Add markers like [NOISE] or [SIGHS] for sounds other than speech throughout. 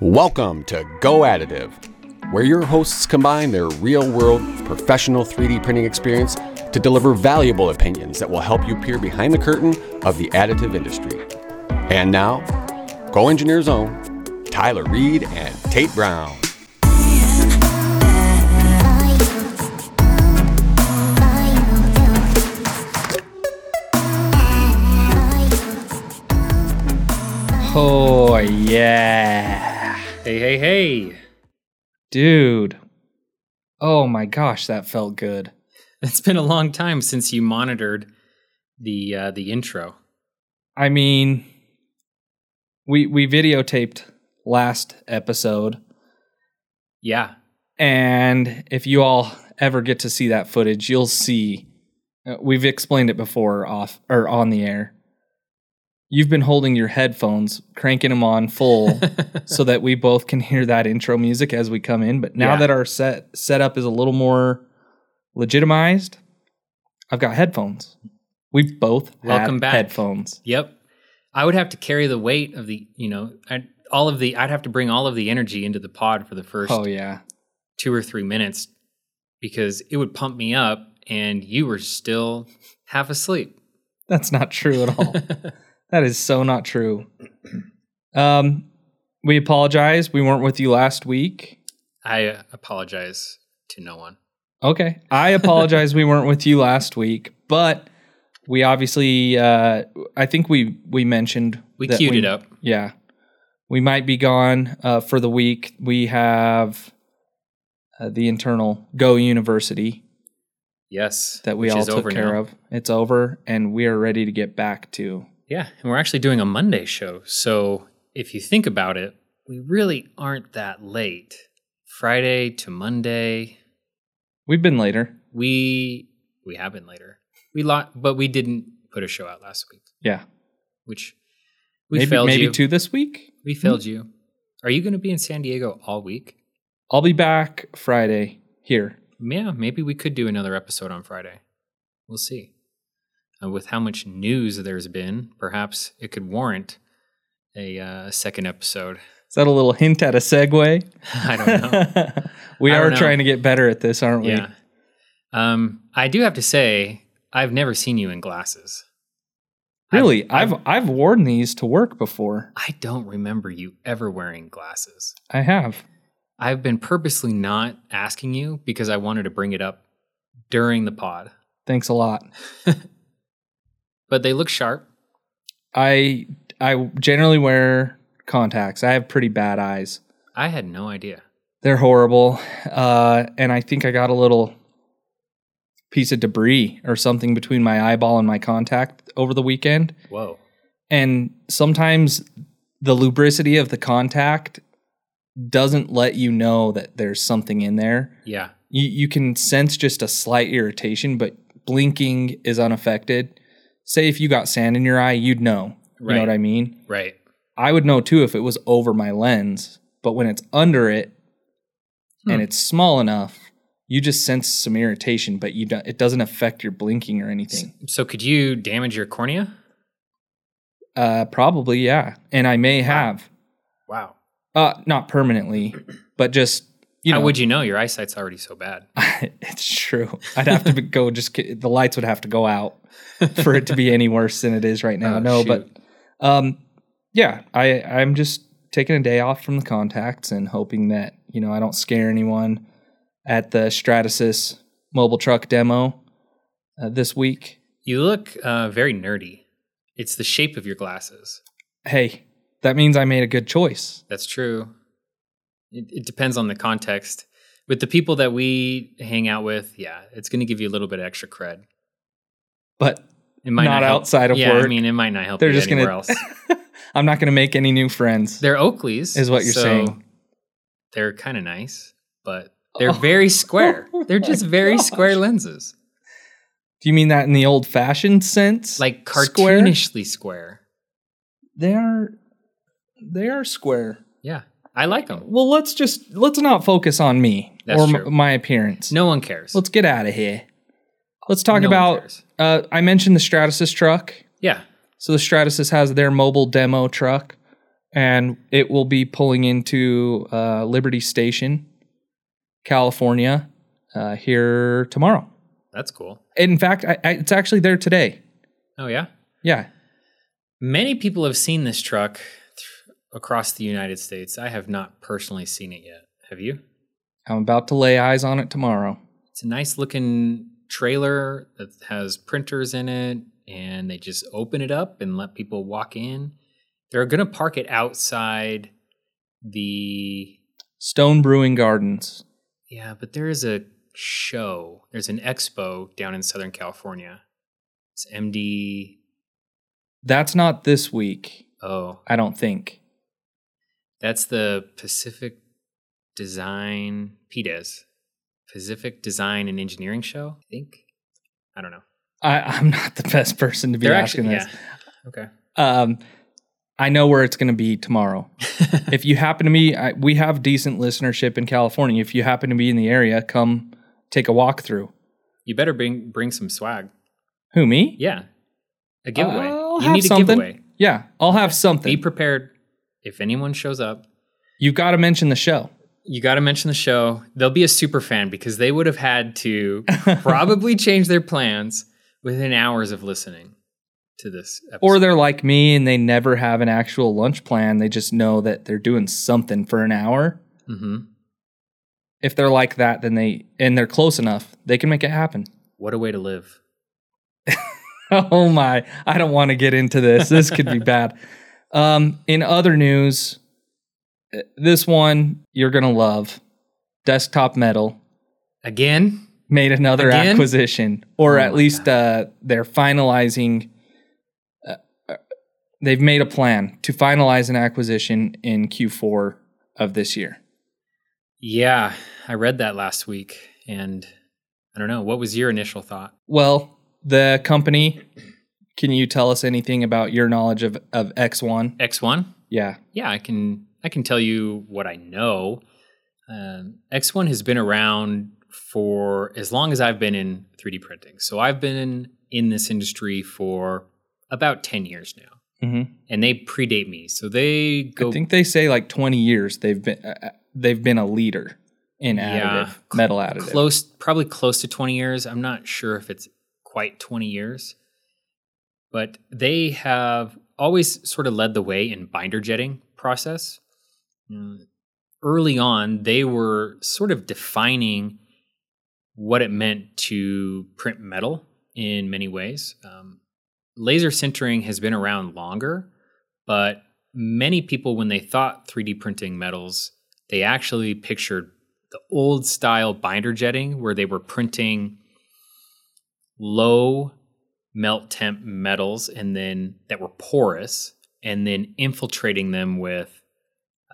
Welcome to Go Additive, where your hosts combine their real world professional 3D printing experience to deliver valuable opinions that will help you peer behind the curtain of the additive industry. And now, GoEngineer's Own, Tyler Reed and Tate Brown. Oh, yeah. Hey, hey, hey. Dude. Oh my gosh, that felt good. It's been a long time since you monitored the uh, the intro. I mean, we we videotaped last episode, Yeah. and if you all ever get to see that footage, you'll see uh, we've explained it before off or on the air. You've been holding your headphones, cranking them on full [LAUGHS] so that we both can hear that intro music as we come in. But now Yeah. that our set setup is a little more legitimized, I've got headphones. We both Welcome back. headphones. Yep. I would have to carry the weight of the, you know, I, all of the I'd have to bring all of the energy into the pod for the first Oh yeah, 2 or 3 minutes because it would pump me up and you were still half asleep. that's not true at all. [LAUGHS] that is so not true. Um, we apologize. We weren't with you last week. I uh, apologize to no one. Okay. I apologize we weren't with you last week, but we obviously uh I think we we mentioned We queued it up. Yeah. We might be gone uh for the week. We have uh, the internal Go University Yes. that we all took care now. of. It's over and we are ready to get back to. Yeah, and we're actually doing a Monday show. So if you think about it, we really aren't that late. Friday to Monday, We've been later. we we have been later. We lot, but we didn't put a show out last week, Yeah. which we maybe failed maybe you. two this week. we failed you. Are you going to be in San Diego all week? I'll be back Friday here. Yeah, maybe we could do another episode on Friday. We'll see. Uh, with how much news there's been, perhaps it could warrant a uh, second episode. Is that a little hint at a segue? [LAUGHS] I don't know. [LAUGHS] we I are know. trying to get better at this, aren't we? Yeah. Um, I do have to say, I've never seen you in glasses. Really, I've- I've, I've worn these to work before. I don't remember you ever wearing glasses. I have. I've been purposely not asking you because I wanted to bring it up during the pod, Thanks a lot. [LAUGHS] but they look sharp. I I generally wear contacts. I have pretty bad eyes. I had no idea. They're horrible. Uh, and I think I got a little piece of debris or something between my eyeball and my contact over the weekend. Whoa. And sometimes the lubricity of the contact doesn't let you know that there's something in there. Yeah. you, you can sense just a slight irritation, but blinking is unaffected. Say if you got sand in your eye, you'd know. You know what I mean? Right. I would know too if it was over my lens, but when it's under it Hmm. and it's small enough, you just sense some irritation, but you don't, it doesn't affect your blinking or anything. So could you damage your cornea? Uh, probably, yeah. And I may have, Wow. uh, not permanently, but just, you know, How would you know? Your eyesight's already so bad. [LAUGHS] it's true. I'd have to go just the lights would have to go out for it to be any worse than it is right now. [LAUGHS] Oh, no, shoot. but um, yeah, I I'm just taking a day off from the contacts and hoping that you know I don't scare anyone at the Stratasys mobile truck demo uh, this week. You look uh, very nerdy. It's the shape of your glasses. Hey, that means I made a good choice. That's true. It, it depends on the context. With the people that we hang out with, yeah, it's going to give you a little bit of extra cred. But It might Not not, outside of yeah, I mean, it might not help they're you just anywhere gonna. else. [LAUGHS] I'm not gonna make any new friends. They're Oakleys, Is what you're so saying. They're kind of nice, but they're oh. very square. [LAUGHS] Oh they're just very gosh. square lenses, Do you mean that in the old-fashioned sense? like Square? cartoonishly square. They are they are square. Yeah, I like them. Well, let's just let's not focus on me That's or m- my appearance. No one cares. Let's get out of here. Let's talk No one about cares. uh I mentioned the Stratasys truck. yeah, So the Stratasys has their mobile demo truck and it will be pulling into uh, Liberty Station, California, uh, here tomorrow. That's cool. In fact, I, I, it's actually there today. Oh yeah. Yeah. Many people have seen this truck across the United States. I have not personally seen it yet. Have you? I'm about to lay eyes on it tomorrow. It's a nice looking trailer that has printers in it, and they just open it up and let people walk in. They're going to park it outside the. Stone Brewing Gardens. Yeah, but there is a show. There's an expo down in Southern California. It's MD. That's not this week, Oh, I don't think. That's the Pacific Design PDES. Pacific Design and Engineering Show, I think. I don't know. I, I'm not the best person to be They're asking actually, this. yeah. Okay. Um, I know where it's going to be tomorrow. [LAUGHS] if you happen to be, I, we have decent listenership in California. If you happen to be in the area, come take a walk through. you better bring bring some swag. Who me? Yeah. A giveaway. I'll you have need a something. giveaway. Yeah, I'll have something. Be prepared. If anyone shows up, You've got to mention the show. you got to mention the show. They'll be a super fan because they would have had to [LAUGHS] probably change their plans within hours of listening to this episode. Or they're like me and they never have an actual lunch plan. They just know that they're doing something for an hour. hmm If they're like that, then they and they're close enough, they can make it happen. What a way to live. [LAUGHS] Oh my, I don't want to get into this. This could be [LAUGHS] bad. Um, in other news, this one you're going to love. Desktop Metal Again? made another Again? acquisition, or Oh at least uh, they're finalizing. Uh, uh, they've made a plan to finalize an acquisition in Q4 of this year. Yeah, I read that last week and I don't know. What was your initial thought? Well, the company. Can you tell us anything about your knowledge of, of ExOne? ExOne? Yeah. Yeah, I can I can tell you what I know. Um, ExOne has been around for as long as I've been in 3D printing. So I've been in this industry for about 10 years now, hmm and they predate me. So they go I think they say like 20 years they've been uh, uh, they've been a leader in Yeah, additive metal additive. close, probably close to 20 years. I'm not sure if it's quite 20 years, but they have always sort of led the way in binder jetting process. Mm, Early on, they were sort of defining what it meant to print metal in many ways. Um, laser sintering has been around longer, but many people, when they thought 3D printing metals, they actually pictured the old style binder jetting where they were printing low melt temp metals and then that were porous and then infiltrating them with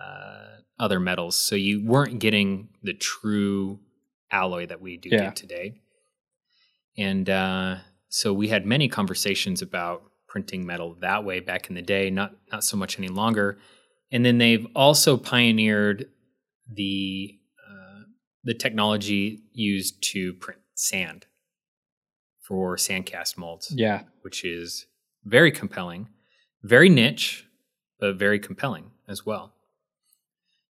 uh, other metals. So you weren't getting the true alloy that we do Yeah. get today. And uh, so we had many conversations about printing metal that way back in the day not not so much any longer. And then they've also pioneered the uh, the technology used to print sand for sandcast molds, Yeah. which is very compelling, very niche, but very compelling as well.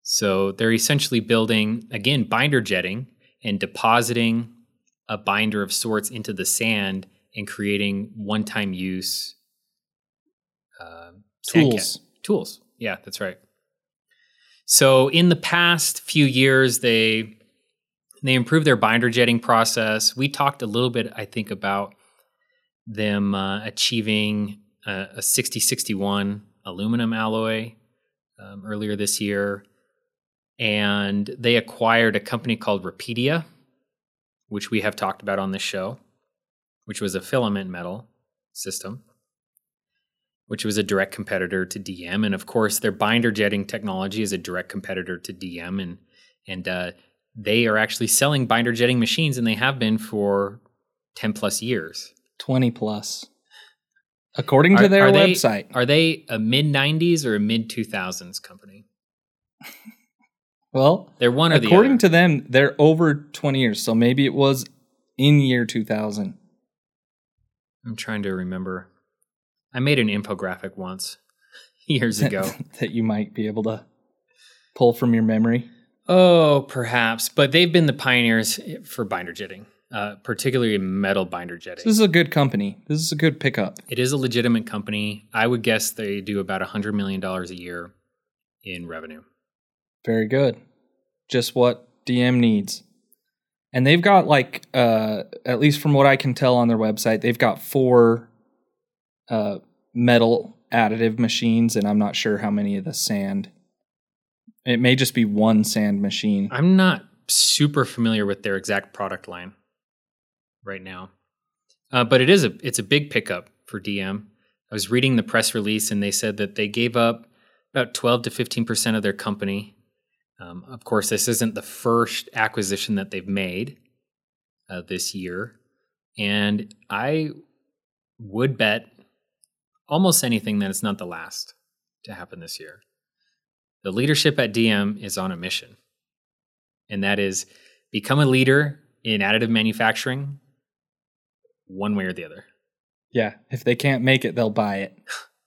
So they're essentially building again binder jetting and depositing a binder of sorts into the sand and creating one-time use uh, Tools. tools. Yeah, that's right. So in the past few years, they they improved their binder jetting process. We talked a little bit, I think, about them uh, achieving a, a 6061 aluminum alloy um, earlier this year, and they acquired a company called Rapidia, which we have talked about on this show, which was a filament metal system which was a direct competitor to DM, and of course, their binder jetting technology is a direct competitor to DM, and and uh, they are actually selling binder jetting machines, and they have been for ten plus years. 20 plus. According to Are- their are they- website. Are they a mid '90s or a mid 2000s company? [LAUGHS] well, They're one or the according other. to them, they're over 20 years. So maybe it was in year 2000. I'm trying to remember. I made an infographic once [LAUGHS] years [LAUGHS] ago. that you might be able to pull from your memory? Oh, perhaps, but they've been the pioneers for binder jetting, uh, particularly metal binder jetting. This is a good company. This is a good pickup. It is a legitimate company. I would guess they do about $100 million a year in revenue. Very good. Just what DM needs. And they've got like uh at least from what I can tell on their website, they've got four uh metal additive machines and I'm not sure how many of the sand. It may just be one sand machine. I'm not super familiar with their exact product line right now, uh, but it is a it's a big pickup for DM. I was reading the press release, and they said that they gave up about 12 to 15 percent of their company. Um, of course, this isn't the first acquisition that they've made uh, this year, and I would bet almost anything that it's not the last to happen this year. The leadership at DM is on a mission, and that is become a leader in additive manufacturing one way or the other. Yeah, if they can't make it, they'll buy it.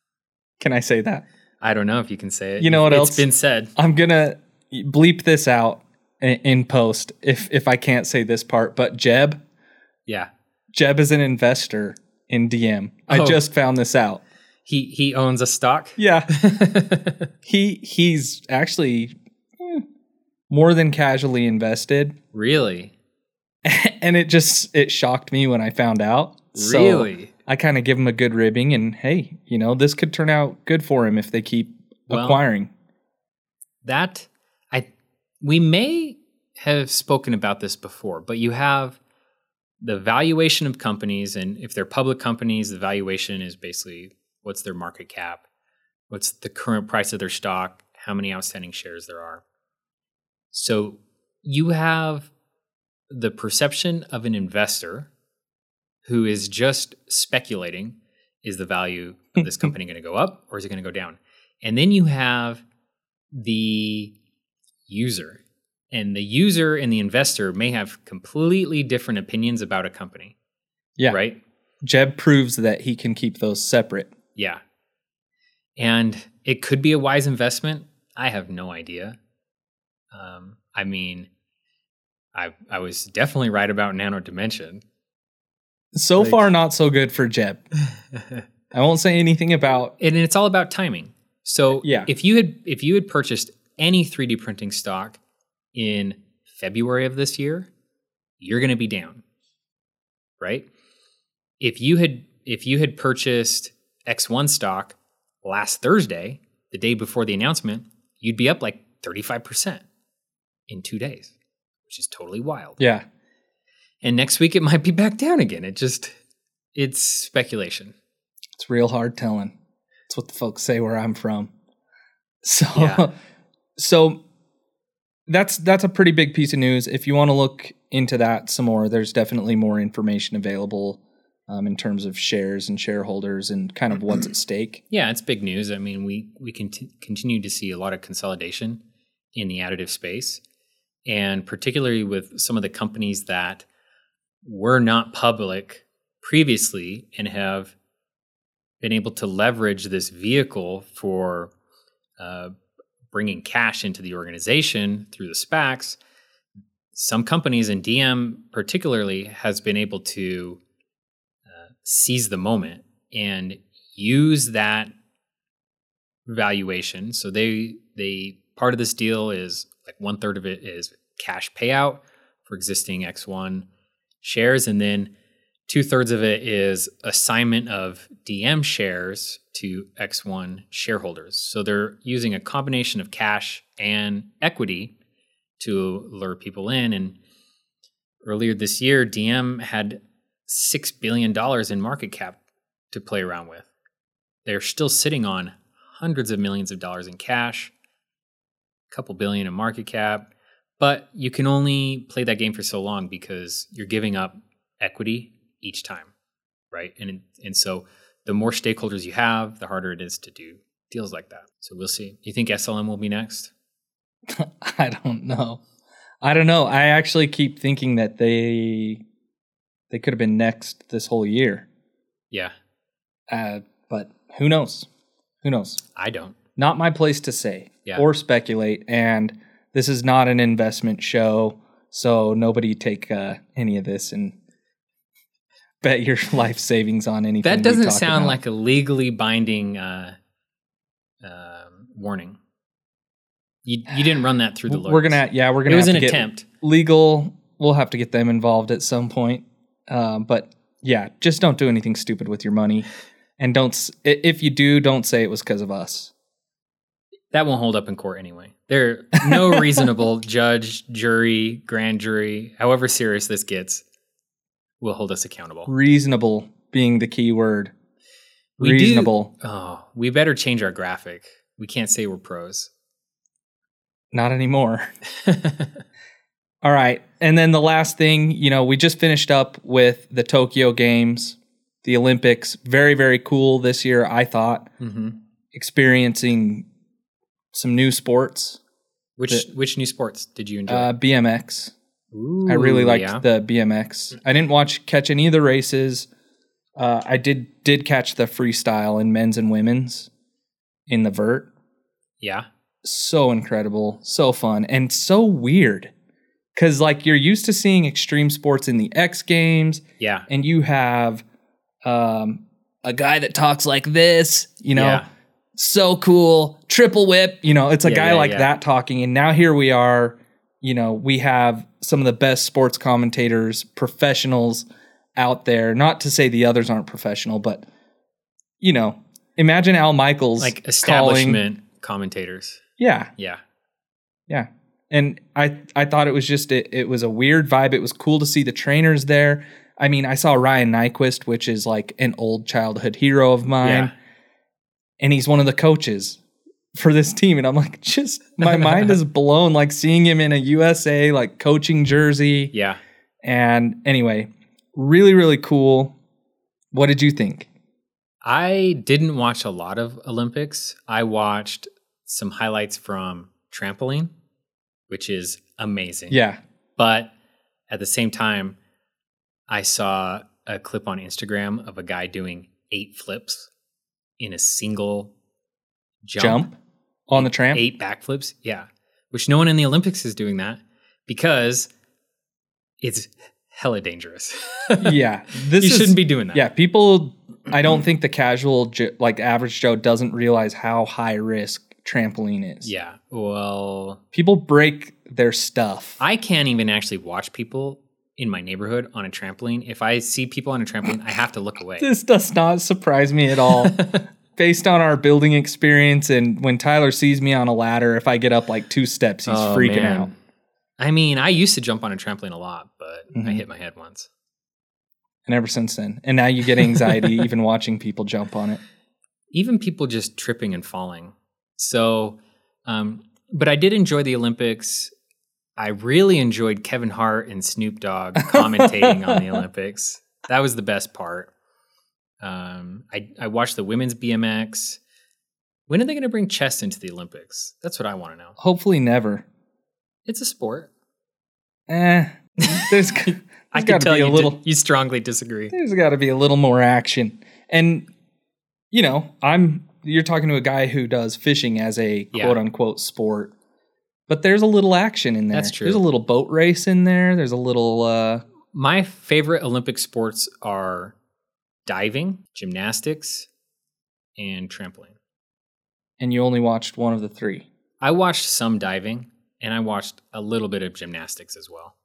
[LAUGHS] Can I say that? I don't know if you can say it. You know what it's else? It's been said. I'm gonna bleep this out in, post if if I can't say this part. But Jeb, Yeah. Jeb is an investor in DM. I Oh. just found this out. He he owns a stock. Yeah, [LAUGHS] he he's actually eh, more than casually invested, really? [LAUGHS] and it just it shocked me when I found out. So really? I kind of give him a good ribbing, and hey, you know this could turn out good for him if they keep Well, acquiring. That I we may have spoken about this before, but you have the valuation of companies and if they're public companies, the valuation is basically what's their market cap, what's the current price of their stock, how many outstanding shares there are. So you have the perception of an investor who is just speculating is the value of this [LAUGHS] company going to go up or is it going to go down? And then you have the user. And the user and the investor may have completely different opinions about a company, Yeah, right? Jeb proves that he can keep those separate. Yeah. And it could be a wise investment. I have no idea. Um, I mean, I I was definitely right about Nano Dimension. So Like- far, not so good for Jeb. [LAUGHS] I won't say anything about. And it's all about timing. So Yeah. if you had if you had purchased any 3D printing stock in February of this year, you're going to be down. Right? If you had if you had purchased ExOne stock last Thursday, the day before the announcement, you'd be up like 35% in 2 days, which is totally wild. Yeah, And next week it might be back down again. It just it's speculation. it's real hard telling. It's what the folks say where I'm from. [LAUGHS] So, Yeah. so that's that's a pretty big piece of news. If you want to look into that some more, there's definitely more information available um, in terms of shares and shareholders and kind of what's at [CLEARS THROAT] stake. Yeah, it's big news. I mean, we we conti- continue to see a lot of consolidation in the additive space, and particularly with some of the companies that were not public previously and have been able to leverage this vehicle for uh, bringing cash into the organization through the SPACs. Some companies, and DM particularly, has been able to seize the moment and use that valuation. So they they part of this deal is like one third of it is cash payout for existing ExOne shares, and then two thirds of it is assignment of DM shares to ExOne shareholders. So they're using a combination of cash and equity to lure people in. And earlier this year, DM had six billion dollars in market cap to play around with. They're still sitting on hundreds of millions of dollars in cash, a couple billion in market cap, but you can only play that game for so long because you're giving up equity each time, right? And and so the more stakeholders you have, the harder it is to do deals like that. So we'll see. You think SLM will be next? [LAUGHS] I don't know. I don't know. I actually keep thinking that they they could have been next this whole year. Yeah. Uh, but who knows? Who knows? I don't. Not my place to say Yeah. or speculate. And this is not an investment show, so nobody take uh, any of this and [LAUGHS] bet your [LAUGHS] life savings on anything. That doesn't sound about. like a legally binding uh, um warning. You you didn't run that through the lawyers. we're gonna yeah we're gonna It was an to get attempt. legal. We'll have to get them involved at some point. Um, but yeah, just don't do anything stupid with your money, and don't if you do, don't say it was because of us. That won't hold up in court anyway. There no [LAUGHS] reasonable judge, jury, grand jury, however serious this gets, will hold us accountable. Reasonable being the key word. We do- Reasonable, Oh, we better change our graphic. We can't say we're pros. not anymore. [LAUGHS] All right. And then the last thing, you know, we just finished up with the Tokyo Games, the Olympics. Very, very cool this year, I thought, hmm experiencing some new sports. Which which new sports did you enjoy? Uh, BMX. I really liked yeah. the BMX. I didn't watch catch any of the races. Uh, I did did catch the freestyle in men's and women's in the vert. Yeah. so incredible, so fun, and so weird. Cause like you're used to seeing extreme sports in the X Games, Yeah. and you have um, a guy that talks like this, you know, Yeah. so cool, triple whip, you know, it's a Yeah, guy yeah, like that talking. And now here we are, you know, we have some of the best sports commentators, professionals out there. Not to say the others aren't professional, but you know, imagine Al Michaels Like calling- establishment commentators. yeah, Yeah. yeah. And I I thought it was just it, it was a weird vibe. It was cool to see the trainers there. I mean, I saw Ryan Nyquist, which is like an old childhood hero of mine, Yeah. and he's one of the coaches for this team. And I'm like, just my [LAUGHS] mind is blown, like seeing him in a USA like coaching jersey. Yeah. And anyway, really, really cool. What did you think? I didn't watch a lot of Olympics. I watched some highlights from trampoline, which is amazing. Yeah. But at the same time, I saw a clip on Instagram of a guy doing eight flips in a single jump. Jump, on the tramp. Eight backflips. Yeah. Which no one in the Olympics is doing that because it's hella dangerous. [LAUGHS] Yeah. This you is, shouldn't be doing that. Yeah, people. I don't mm-hmm. think the casual, like average Joe, doesn't realize how high risk trampoline is. Yeah. Well, people break their stuff. I can't even actually watch people in my neighborhood on a trampoline. If I see people on a trampoline, I have to look away. this does not surprise me at all, [LAUGHS] based on our building experience. And when Tyler sees me on a ladder, if I get up like two steps, he's Oh, freaking man. out. I mean, I used to jump on a trampoline a lot, but I Mhm. hit my head once. And ever since then, and now you get anxiety [LAUGHS] even watching people jump on it. Even people just tripping and falling. So, um, but I did enjoy the Olympics. I really enjoyed Kevin Hart and Snoop Dogg [LAUGHS] commentating on the Olympics. That was the best part. Um, I, I watched the women's BMX. When are they going to bring chess into the Olympics? That's what I want to know. Hopefully, never. It's a sport. Eh, there's, [LAUGHS] there's I can tell be you, a di- little. you strongly disagree. there's got to be a little more action. And you know, I'm you're talking to a guy who does fishing as a Yeah. quote unquote sport. But there's a little action in there. That's true. There's a little boat race in there. There's a little uh My favorite Olympic sports are diving, gymnastics, and trampoline. and you only watched one of the three. I watched some diving and I watched a little bit of gymnastics as well.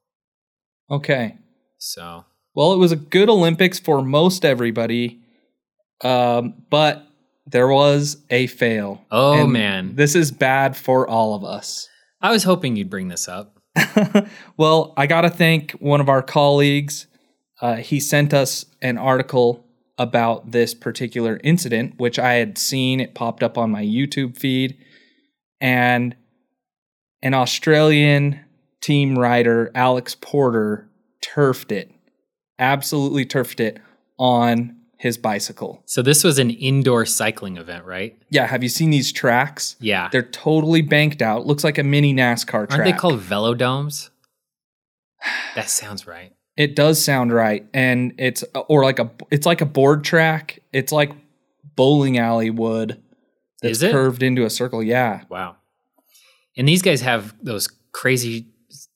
Okay. So, Well, it was a good Olympics for most everybody. Um, but there was a fail. oh And man, This is bad for all of us. I was hoping you'd bring this up. [LAUGHS] well, I got to thank one of our colleagues. Uh, he sent us an article about this particular incident, which I had seen. It popped up on my YouTube feed. And an Australian team rider, Alex Porter, turfed it, absolutely turfed it on his bicycle. So, this was an indoor cycling event, right? Yeah, have you seen these tracks? Yeah. They're totally banked out. Looks like a mini NASCAR track. Aren't they called velodomes? [SIGHS] That sounds right. It does sound right, and it's or like a it's like a board track. It's like bowling alley wood, that's Is it? curved into a circle. Yeah. Wow. And these guys have those crazy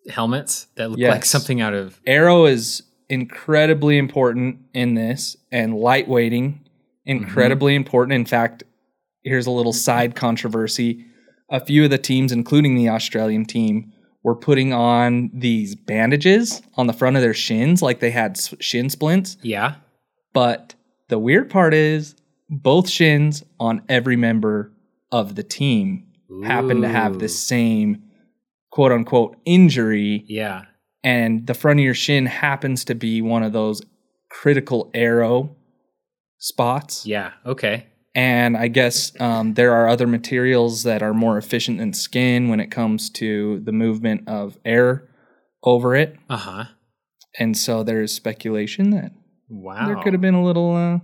helmets that look like something out of Aero is incredibly important in this, and lightweighting incredibly mm-hmm. important. In fact, here's a little side controversy: a few of the teams, including the Australian team, were putting on these bandages on the front of their shins, like they had shin splints. yeah. But the weird part is, both shins on every member of the team happen to have the same quote unquote injury Yeah. And the front of your shin happens to be one of those critical aero spots. Yeah. Okay. And I guess um, there are other materials that are more efficient than skin when it comes to the movement of air over it. Uh huh. And so there is speculation that Wow. there could have been a little. Uh,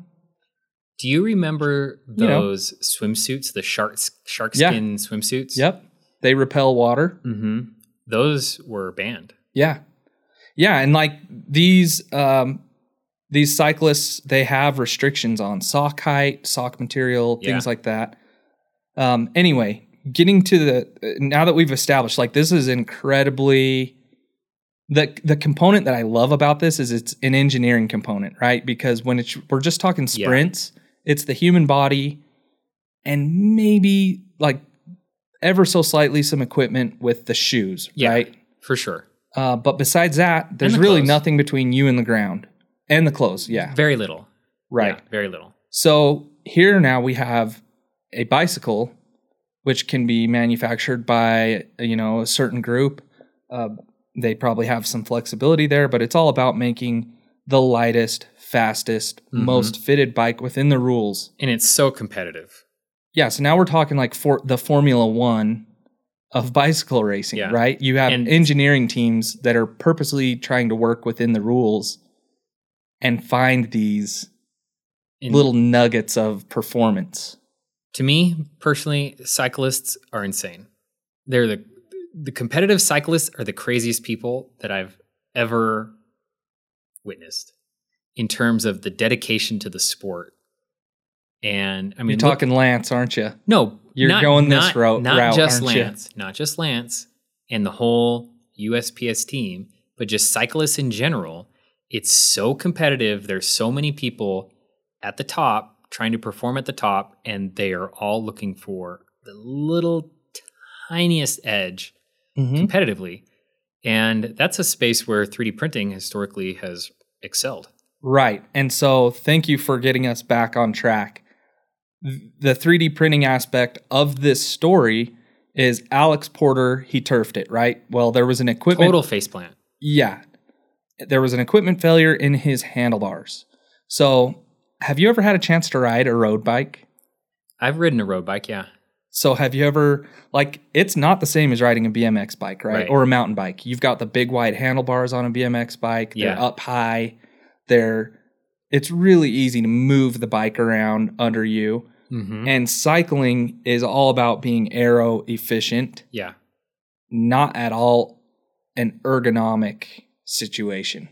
Do you remember You know. those swimsuits, the shark shark Yeah. skin swimsuits? yep, they repel water. Mm-hmm. Those were banned. Yeah. Yeah, and like these um these cyclists they have restrictions on sock height, sock material, things like that. Um anyway, getting to the now that we've established like this is incredibly the the component that I love about this is it's an engineering component, right? Because when it's we're just talking Yeah. sprints, it's the human body and maybe like ever so slightly some equipment with the shoes, Yeah. right? For sure. Uh, but besides that, there's the really clothes. nothing between you and the ground and the clothes. Yeah, Very little. right. Yeah, very little. So here now we have a bicycle, which can be manufactured by you know a certain group. Uh, they probably have some flexibility there, but it's all about making the lightest, fastest, Mhm. most fitted bike within the rules. And it's so competitive. Yeah, so now we're talking like for the Formula One of bicycle racing, Yeah. right? You have And- engineering teams that are purposely trying to work within the rules and find these And little nuggets of performance. to me personally, cyclists are insane. They're the the competitive cyclists are the craziest people that I've ever witnessed in terms of the dedication to the sport. And I mean, You're look- talking Lance, aren't you? No, You're not- going this not- route- Not route, just aren't you? Lance, not just Lance, and the whole USPS team, but just cyclists in general. It's so competitive. There's so many people at the top trying to perform at the top, and they are all looking for the little tiniest edge Mm-hmm. competitively. And that's a space where 3D printing historically has excelled. Right. And so thank you for getting us back on track. The 3D printing aspect of this story is Alex Porter, he turfed it, right? Well, there was an equipment Total faceplant. Yeah. There was an equipment failure in his handlebars. So, have you ever had a chance to ride a road bike? I've ridden a road bike, yeah. So, have you ever, like, it's not the same as riding a BMX bike, right? Right. Or a mountain bike. You've got the big wide handlebars on a BMX bike, they're Yeah. up high. They're, it's really easy to move the bike around under you. Mm-hmm. And cycling is all about being aero efficient, Yeah. not at all an ergonomic situation,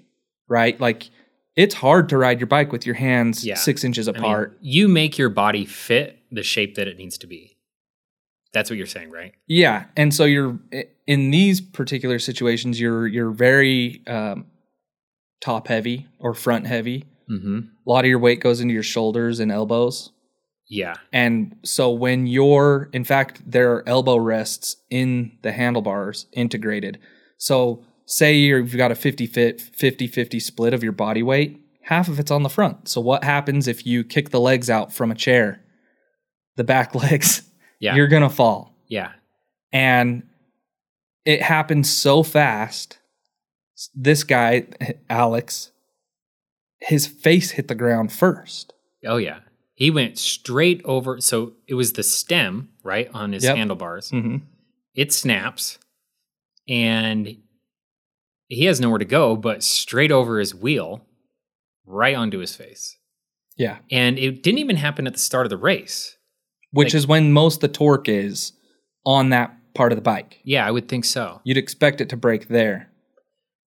right? Like it's hard to ride your bike with your hands Yeah. six inches I mean, apart. you make your body fit the shape that it needs to be. That's what you're saying, right? yeah, and so you're in these particular situations, you're you're very um, top heavy or front heavy. Mm-hmm. A lot of your weight goes into your shoulders and elbows. Yeah. And so when you're, in fact, there are elbow rests in the handlebars integrated. So say you've got a 50 fit, 50 50 split of your body weight, half of it's on the front. So what happens if you kick the legs out from a chair? The back [LAUGHS] legs, Yeah. you're going to fall. yeah. And it happens so fast. This guy, Alex, his face hit the ground first. Oh yeah. He went straight over. So it was the stem, right, on his Yep. handlebars. Mm-hmm. It snaps, and he has nowhere to go but straight over his wheel, right onto his face. Yeah. And it didn't even happen at the start of the race. which Like- is when most the torque is on that part of the bike. Yeah, I would think so. You'd expect it to break there.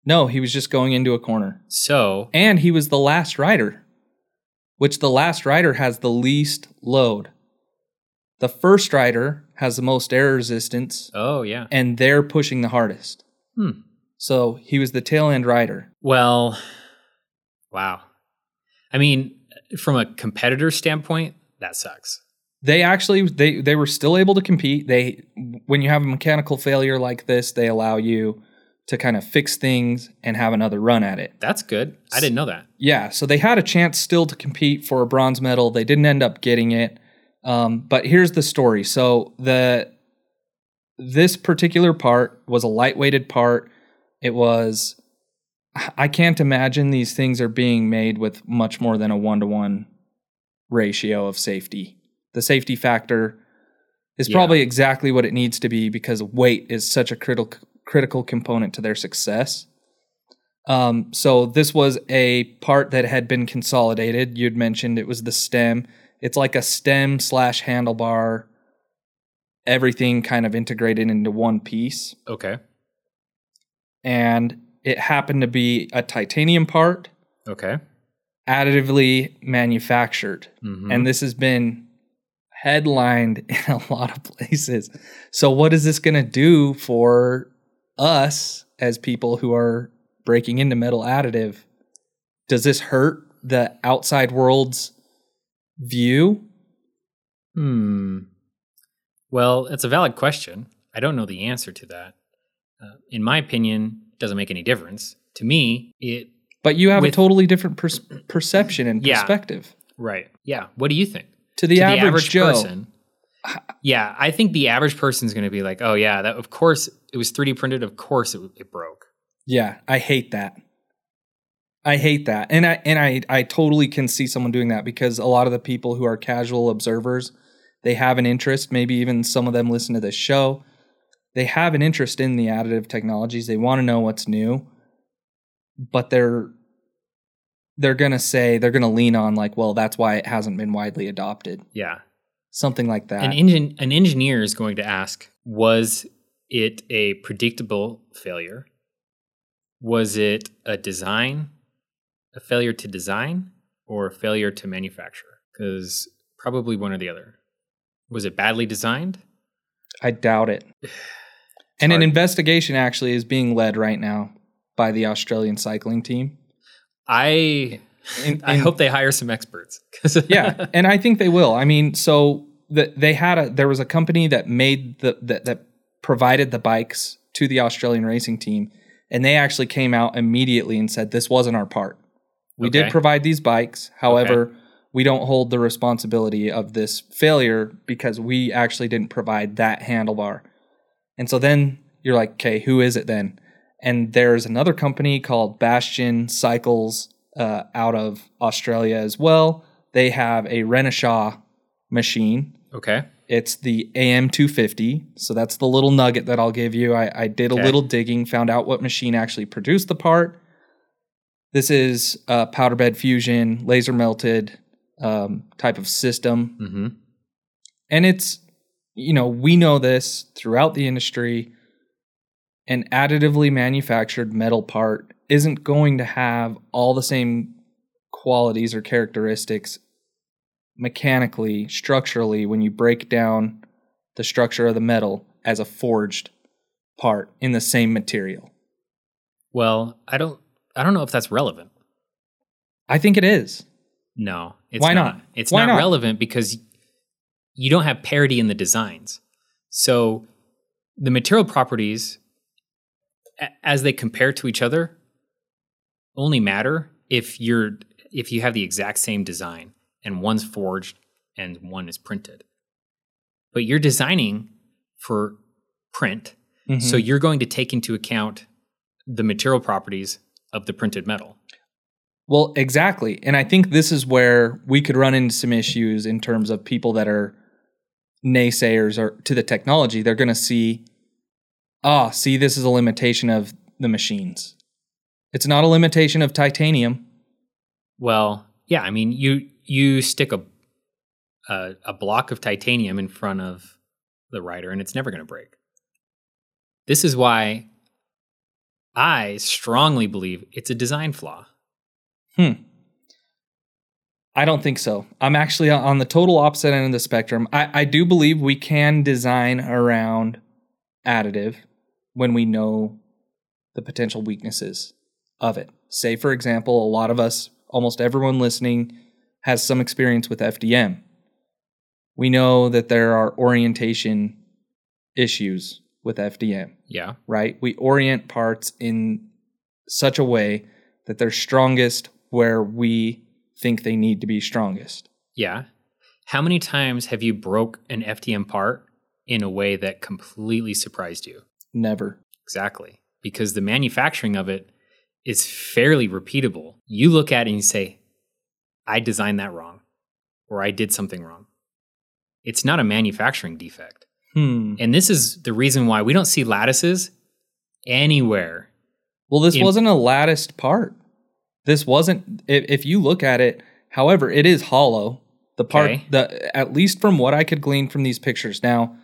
No, he was just going into a corner. So And he was the last rider, which the last rider has the least load. The first rider has the most air resistance, Oh yeah. and they're pushing the hardest. Hmm. So he was the tail end rider. Well, wow. I mean, from a competitor standpoint, that sucks. They actually they they were still able to compete. They when you have a mechanical failure like this, they allow you to kind of fix things and have another run at it. That's good. I didn't know that. Yeah, so they had a chance still to compete for a bronze medal. They didn't end up getting it. Um, but here's the story. So the this particular part was a lightweighted part. It was I can't imagine these things are being made with much more than a one to one ratio of safety. The safety factor is Yeah. probably exactly what it needs to be because weight is such a critical critical component to their success. Um, so this was a part that had been consolidated. You'd mentioned it was the stem. It's like a stem slash handlebar, everything kind of integrated into one piece. Okay. And it happened to be a titanium part, Okay. additively manufactured. Mhm. And this has been headlined [LAUGHS] in a lot of places. So, what is this going to do for us as people who are breaking into metal additive? Does this hurt the outside world's view? Hmm. Well, it's a valid question. I don't know the answer to that. Uh, in my opinion, it doesn't make any difference. To me, it But you have With- a totally different pers- perception and Yeah. perspective. right. Yeah. What do you think? To the, to average, Joe, person. Yeah, I think the average person is going to be like, "Oh yeah, that of course it was 3D printed. Of course it, it broke." Yeah, I hate that. I hate that. And I and I I totally can see someone doing that because a lot of the people who are casual observers, they have an interest, maybe even some of them listen to this show. They have an interest in the additive technologies. They want to know what's new. But they're they're going to say they're going to lean on like, well, that's why it hasn't been widely adopted. Yeah. Something like that. An engine an engineer is going to ask, "Was it a predictable failure? Was it a design, a failure to design, or a failure to manufacture?" Because probably one or the other. Was it badly designed? I doubt it. [SIGHS] and an investigation actually is being led right now by the Australian cycling team. I In- I hope they hire some experts. [LAUGHS] yeah, and I think they will. I mean, so the, they had a there was a company that made the that, that provided the bikes to the Australian racing team, and they actually came out immediately and said this wasn't our part. We did provide these bikes, however, we don't hold the responsibility of this failure because we actually didn't provide that handlebar. And so then you're like, okay, who is it then? And there's another company called Bastion Cycles uh, out of Australia as well. They have a Renishaw machine. okay. It's the AM250. So that's the little nugget that I'll give you. I, I did a little digging, found out what machine actually produced the part. This is a powder bed fusion, laser melted um, type of system Mm-hmm. and it's you know we know this throughout the industry an additively manufactured metal part isn't going to have all the same qualities or characteristics mechanically structurally when you break down the structure of the metal as a forged part in the same material Well, I don't I don't know if that's relevant. i think it is No, it's Why not. not? It's Why not, not? relevant because you don't have parity in the designs. So the material properties, as they compare to each other, only matter if you're if you have the exact same design and one's forged and one is printed. But you're designing for print, so Mhm. you're going to take into account the material properties of the printed metal. Well, exactly. And I think this is where we could run into some issues in terms of people that are naysayers or to the technology. They're going to see, ah, see, this is a limitation of the machines. It's not a limitation of titanium. Well, yeah, I mean, you you stick a a, a block of titanium in front of the rider, and it's never going to break. This is why I strongly believe it's a design flaw. Hmm. I don't think so. I'm actually on the total opposite end of the spectrum. I, I do believe we can design around additive when we know the potential weaknesses of it. Say, for example, a lot of us, almost everyone listening, has some experience with FDM. We know that there are orientation issues with FDM, Yeah. right? We orient parts in such a way that they're strongest where we think they need to be strongest. Yeah. How many times have you broke an FDM part in a way that completely surprised you? Never. Exactly. Because the manufacturing of it is fairly repeatable. You look at it and you say, I designed that wrong, or I did something wrong. It's not a manufacturing defect. Hmm. And this is the reason why we don't see lattices anywhere. Well, this In- wasn't a latticed part. This wasn't. If, if you look at it, however, it is hollow. The part, Okay. the at least from what I could glean from these pictures. Now,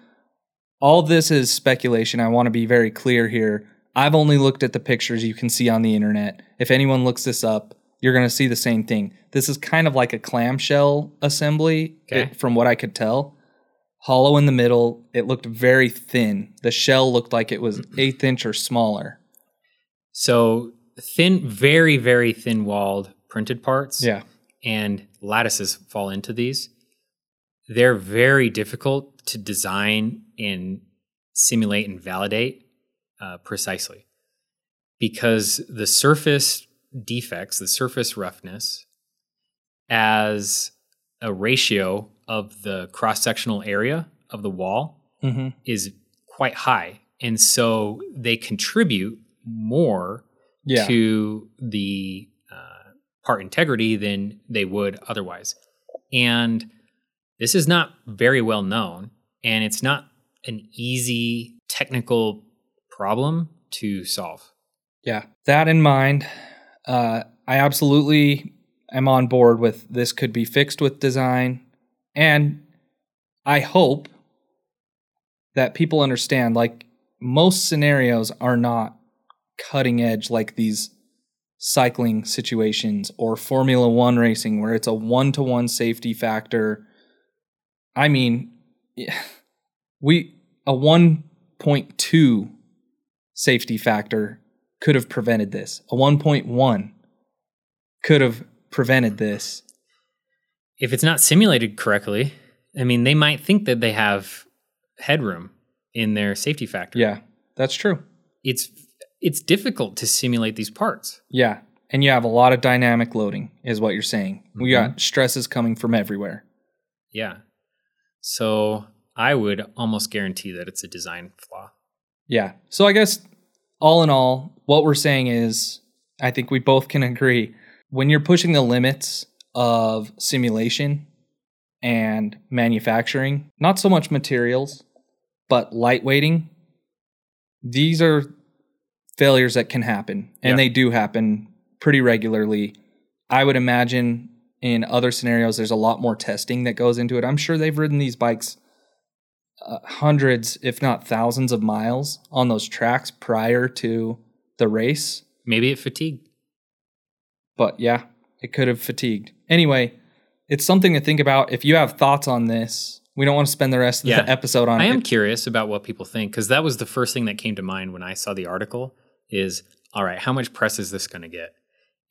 all this is speculation. I want to be very clear here. I've only looked at the pictures you can see on the internet. If anyone looks this up, you're going to see the same thing. This is kind of like a clamshell assembly, Okay. it- from what I could tell. Hollow in the middle. It looked very thin. The shell looked like it was [CLEARS THROAT] eighth inch or smaller. So thin, very, very thin walled printed parts. Yeah. and lattices fall into these. They're very difficult to design and simulate and validate uh, precisely because the surface defects, the surface roughness, as a ratio of the cross sectional area of the wall Mm-hmm. is quite high. And so they contribute more Yeah. to the uh, part integrity than they would otherwise. And this is not very well known, and it's not an easy technical problem to solve. Yeah. That in mind, uh, I absolutely am on board with this could be fixed with design. And I hope that people understand like most scenarios are not cutting edge like these cycling situations or Formula One racing where it's a one to one safety factor. I mean, [LAUGHS] we a 1.2 safety factor could have prevented this. A 1.1 could have prevented this. If it's not simulated correctly, I mean, they might think that they have headroom in their safety factor. Yeah, that's true. It's it's difficult to simulate these parts. Yeah. And you have a lot of dynamic loading, is what you're saying. We Mhm. got stresses coming from everywhere. Yeah. So I would almost guarantee that it's a design flaw. Yeah. So I guess all in all, what we're saying is I think we both can agree when you're pushing the limits of simulation and manufacturing, not so much materials, but lightweighting, these are failures that can happen and Yeah. they do happen pretty regularly. I would imagine in other scenarios there's a lot more testing that goes into it. I'm sure they've ridden these bikes uh, hundreds, if not thousands, of miles on those tracks prior to the race. Maybe it fatigued. But yeah, it could have fatigued. Anyway, it's something to think about. If you have thoughts on this, we don't want to spend the rest of Yeah. the episode on it. I am it. curious about what people think because that was the first thing that came to mind when I saw the article is all right, how much press is this going to get?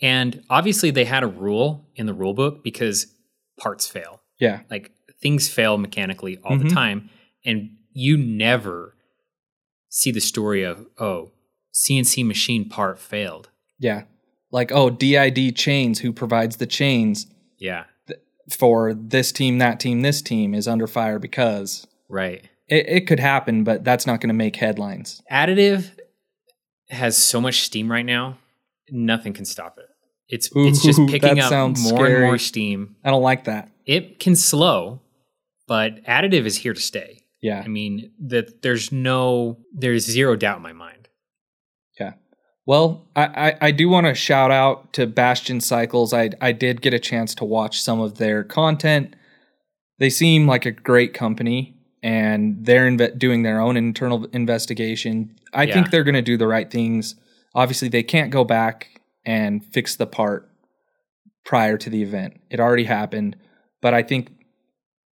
And obviously they had a rule in the rule book because parts fail. Yeah, Like things fail mechanically all Mhm. the time and you never see the story of oh, CNC machine part failed. yeah. Like, oh, DID Chains, who provides the chains Yeah, for this team, that team, this team, is under fire because right. it, it could happen, but that's not going to make headlines. additive has so much steam right now nothing can stop it it's it's just picking up more and more steam I don't like that. it can slow but additive is here to stay Yeah. i mean that there's no there's zero doubt in my mind Yeah. Well, I, I, I do want to shout out to Bastion Cycles. I, I did get a chance to watch some of their content. They seem like a great company and they're inve- doing their own internal investigation. I Yeah. think they're going to do the right things. Obviously, they can't go back and fix the part prior to the event. It already happened, but I think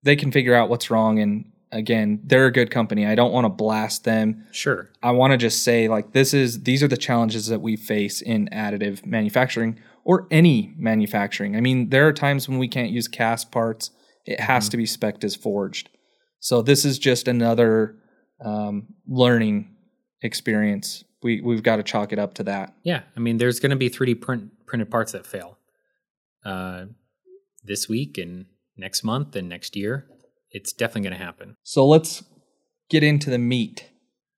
they can figure out what's wrong. And again, they're a good company. I don't want to blast them. Sure. I want to just say like this is these are the challenges that we face in additive manufacturing or any manufacturing. I mean, there are times when we can't use cast parts. It has Mm-hmm. to be spec'd as forged. So this is just another um, learning experience. We we've got to chalk it up to that. Yeah, I mean, there's going to be 3D print printed parts that fail uh, this week and next month and next year. It's definitely going to happen. So let's get into the meat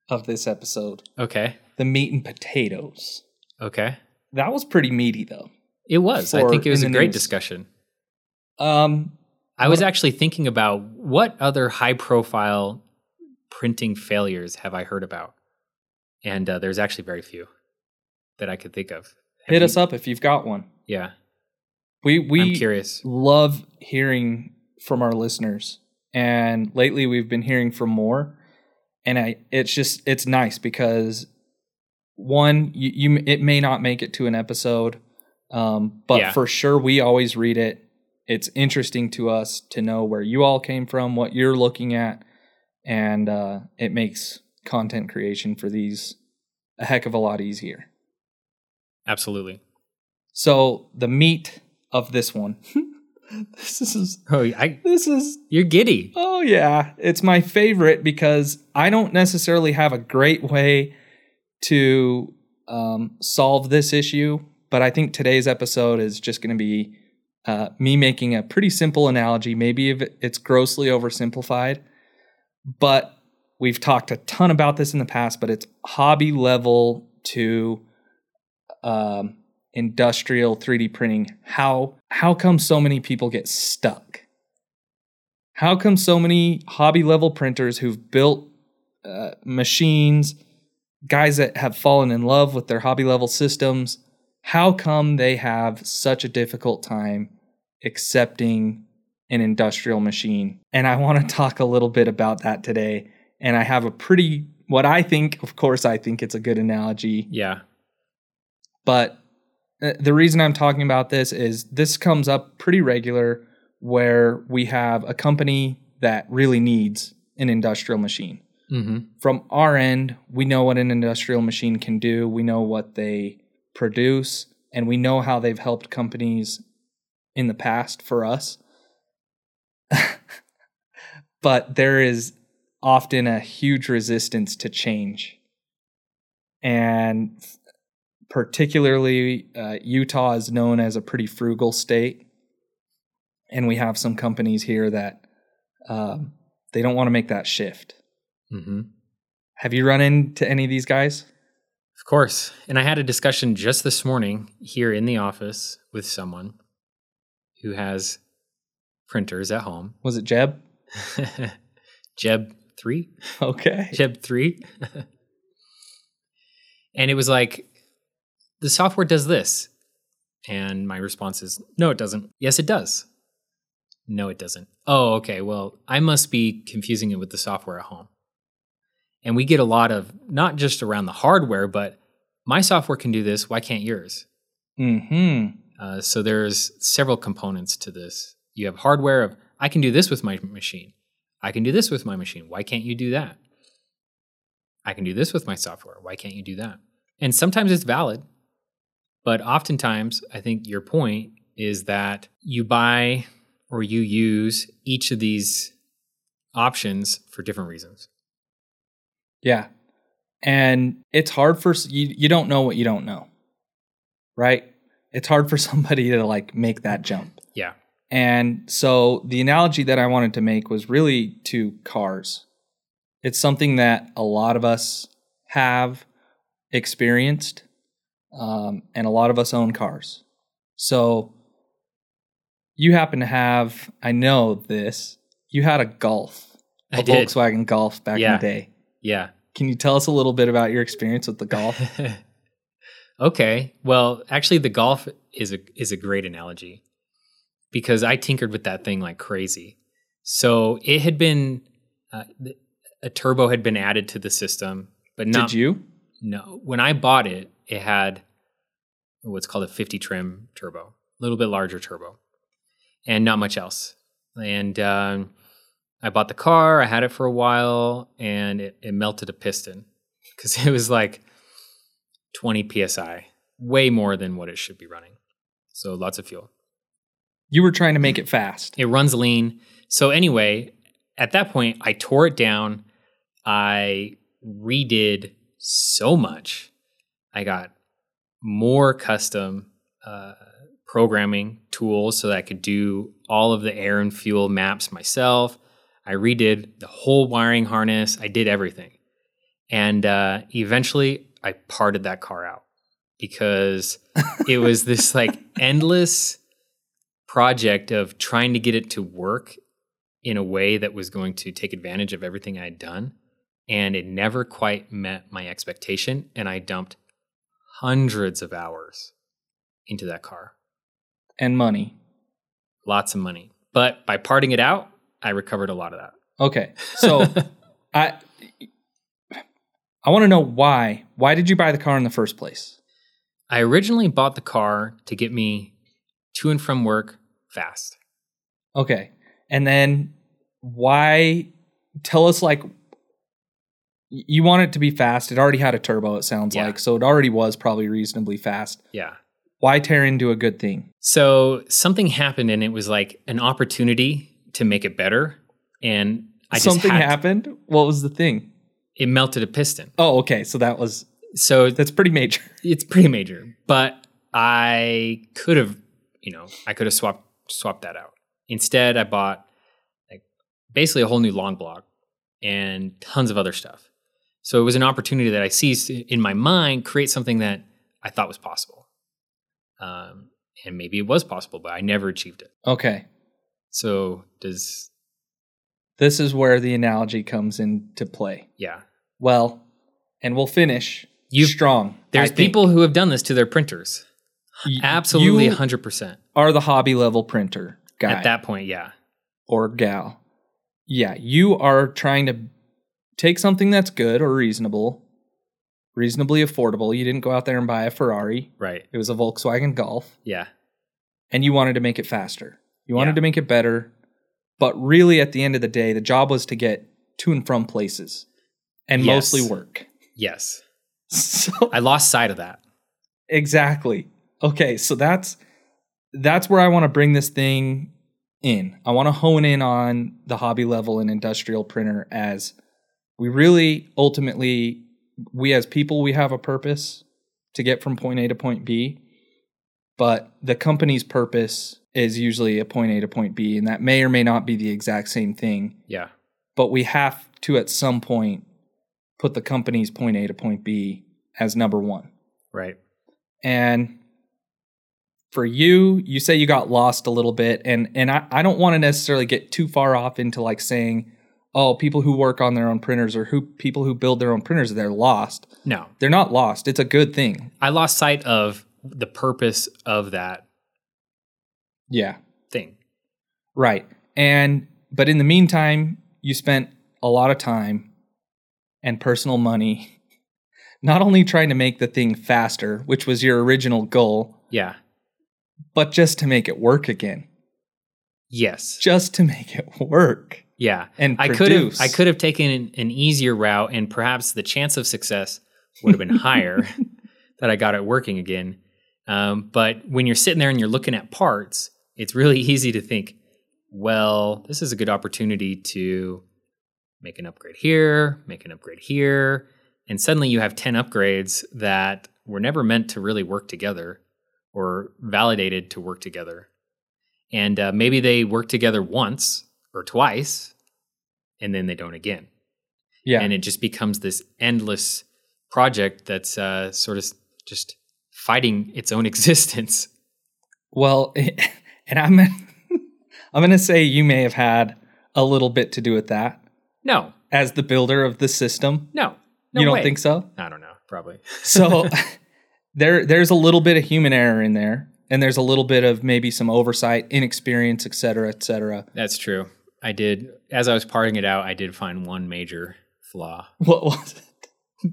of this episode. Okay. The meat and potatoes. Okay. That was pretty meaty though. It was. I think it was a great news. discussion. Um, I was actually thinking about what other high profile printing failures have I heard about? And uh, there's actually very few that I could think of. Have hit you- us up if you've got one. Yeah. We we I'm curious. love hearing from our listeners and lately we've been hearing from more and I it's just it's nice because one you, you it may not make it to an episode um but Yeah. for sure we always read it it's interesting to us to know where you all came from what you're looking at and uh it makes content creation for these a heck of a lot easier Absolutely. so the meat of this one [LAUGHS] [LAUGHS] this is Oh, I, this is you're giddy. oh yeah it's my favorite because i don't necessarily have a great way to um, solve this issue but i think today's episode is just going to be uh, me making a pretty simple analogy maybe if it's grossly oversimplified but we've talked a ton about this in the past but it's hobby level to um, industrial 3d printing how how come so many people get stuck? How come so many hobby level printers who've built uh, machines guys that have fallen in love with their hobby level systems how come they have such a difficult time accepting an industrial machine? And i want to talk a little bit about that today and i have a pretty what i think of course i think it's a good analogy. Yeah. but the reason I'm talking about this is this comes up pretty regular where we have a company that really needs an industrial machine. Mm-hmm. From our end, we know what an industrial machine can do, we know what they produce, and we know how they've helped companies in the past for us. [LAUGHS] but there is often a huge resistance to change. And particularly uh, Utah is known as a pretty frugal state, and we have some companies here that um, they don't want to make that shift. Mm-hmm. Have you run into any of these guys? Of course. And I had a discussion just this morning here in the office with someone who has printers at home. Was it Jeb? [LAUGHS] Jeb 3? Okay. Jeb 3? [LAUGHS] and it was like, the software does this. And my response is, no, it doesn't. Yes, it does. No, it doesn't. Oh, okay. Well, I must be confusing it with the software at home. And we get a lot of not just around the hardware, but my software can do this. Why can't yours? Hmm. Uh, so there's several components to this. You have hardware of I can do this with my machine. I can do this with my machine. Why can't you do that? I can do this with my software. Why can't you do that? And sometimes it's valid, but oftentimes I think your point is that you buy or you use each of these options for different reasons. Yeah. And it's hard for you you don't know what you don't know. Right? It's hard for [LAUGHS] somebody to like make that jump. Yeah. And so the analogy that I wanted to make was really to cars. It's something that a lot of us have experienced, um, and a lot of us own cars. So you happen to have, I know this, you had a Golf, a I did. Volkswagen Golf back Yeah. in the day. Yeah. Can you tell us a little bit about your experience with the Golf? [LAUGHS] okay. Well, actually, the golf is a is a great analogy because I tinkered with that thing like crazy. So it had been uh, a turbo had been added to the system, but not Did you? No. When I bought it, it had what's called a 50 trim turbo, a little bit larger turbo, and not much else. And um, I bought the car. I had it for a while, and it, it melted a piston because [LAUGHS] it was like 20 psi, way more than what it should be running. So lots of fuel. You were trying to make it fast. It runs lean. So anyway, at that point, I tore it down. I redid so much. I got more custom uh, programming tools so that I could do all of the air and fuel maps myself. I redid the whole wiring harness. I did everything. And uh, eventually, I parted that car out because it was [LAUGHS] this like endless project of trying to get it to work in a way that was going to take advantage of everything I had done. And it never quite met my expectation. And I dumped hundreds of hours into that car. And money. Lots of money. But by parting it out, I recovered a lot of that. Okay. [LAUGHS] So I I want to know why. Why did you buy the car in the first place? I originally bought the car to get me to and from work fast. Okay. And then why tell us like you want it to be fast. It already had a turbo, it sounds Yeah. like. So it already was probably reasonably fast. Yeah. Why tear into a good thing? So something happened and it was like an opportunity to make it better. And I just Something happened. What was the thing? It melted a piston. Oh, okay. So that was So that's pretty major. [LAUGHS] it's pretty major. But I could have, you know, I could have swapped swapped that out. Instead, I bought like basically a whole new long block and tons of other stuff. So it was an opportunity that I seized in my mind, create something that I thought was possible. Um, and maybe it was possible, but I never achieved it. Okay. So does This is where the analogy comes into play. yeah. Well, and we'll finish You- strong. There's people who have done this to their printers. Y- Absolutely, hundred percent. are the hobby level printer guy At that point, yeah, or gal. Yeah, you are trying to take something that's good or reasonable, reasonably affordable. You didn't go out there and buy a Ferrari. right, It was a Volkswagen Golf, yeah, and you wanted to make it faster. You wanted Yeah. to make it better, but really at the end of the day, the job was to get to and from places and Yes. mostly work. yes. [LAUGHS] So I lost sight of that. Exactly. Okay, so that's that's where I want to bring this thing in. I want to hone in on the hobby level and industrial printer as we really ultimately we as people we have a purpose to get from point A to point B, but the company's purpose is usually a point A to point B and that may or may not be the exact same thing, Yeah, but we have to at some point put the company's point A to point B as number 1. right. And for you, you say you got lost a little bit, and and I, I don't want to necessarily get too far off into like saying, oh, people who work on their own printers or who people who build their own printers, they're lost. No, They're not lost. It's a good thing. I lost sight of the purpose of that Yeah. thing. Right. And but in the meantime, you spent a lot of time and personal money [LAUGHS] not only trying to make the thing faster, which was your original goal, Yeah. but just to make it work again. Yes. Just to make it work. Yeah. and I could have. I could have taken an, an easier route and perhaps the chance of success would have been [LAUGHS] higher that I got it working again. Um, but when you're sitting there and you're looking at parts, it's really [LAUGHS] easy to think, well, this is a good opportunity to make an upgrade here, make an upgrade here, and suddenly you have 10 upgrades that were never meant to really work together or validated to work together. And uh, maybe they work together once or twice and then they don't again. Yeah. And it just becomes this endless project that's uh, sort of just fighting its own [LAUGHS] existence. Well, [LAUGHS] and I'm [LAUGHS] I'm going to say you may have had a little bit to do with that No, as the builder of the system. no, no you don't way. think so? I don't know. Probably. So there there's a little bit of human error in there and there's a little bit of maybe some oversight, inexperience, et cetera, et cetera. That's true. I did, as I was parting it out, I did find one major flaw. [LAUGHS] What was it?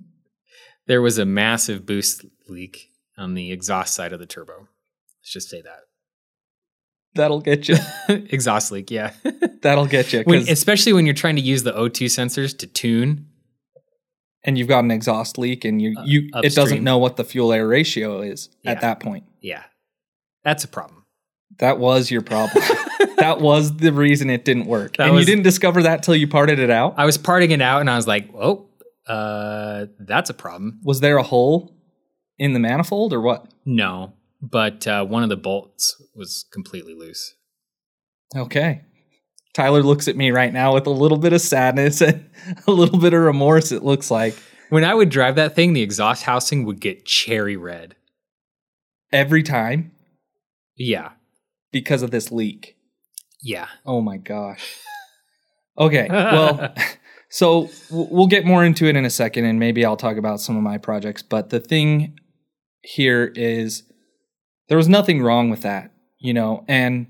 There was a massive boost leak on the exhaust side of the turbo. Let's just say that. That'll get you. [LAUGHS] exhaust leak, yeah. [LAUGHS] That'll get you. when, especially when you're trying to use the O2 sensors to tune. and you've got an exhaust leak, and you uh, you it doesn't know what the fuel air ratio is Yeah. at that point. Yeah, that's a problem. That was your problem. [LAUGHS] that was the reason it didn't work, That and was- you didn't discover that till you parted it out. I was parting it out and I was like, oh, uh, that's a problem. was there a hole in the manifold or what? No, but uh, one of the bolts was completely loose. Okay. Tyler looks at me right now with a little bit of sadness and [LAUGHS] a little bit of remorse. It looks like When I would drive that thing, the exhaust housing would get cherry red. every time Yeah, because of this leak. yeah. Oh my gosh. Okay. Well, [LAUGHS] [LAUGHS] so we'll get more into it in a second, and maybe I'll talk about some of my projects. But the thing here is there was nothing wrong with that, you know, and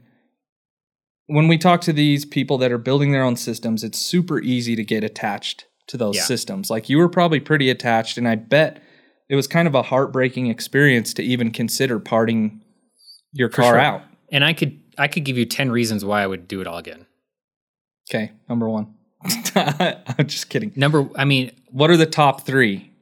when we talk to these people that are building their own systems, it's super easy to get attached to those Yeah. systems. Like you were probably pretty attached, and I bet it was kind of a heartbreaking experience to even consider parting your For car sure. out. And I could I could give you ten reasons why I would do it all again. Okay, number one. [LAUGHS] I'm just kidding. Number, I mean, What are the top three?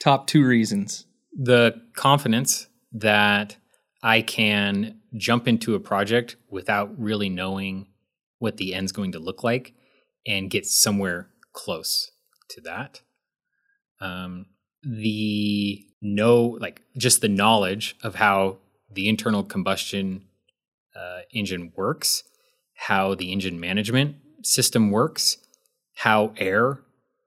Top two reasons. the confidence that I can jump into a project without really knowing what the end's going to look like and get somewhere close to that. Um, the no, like just the knowledge of how the internal combustion uh, engine works, how the engine management system works, how air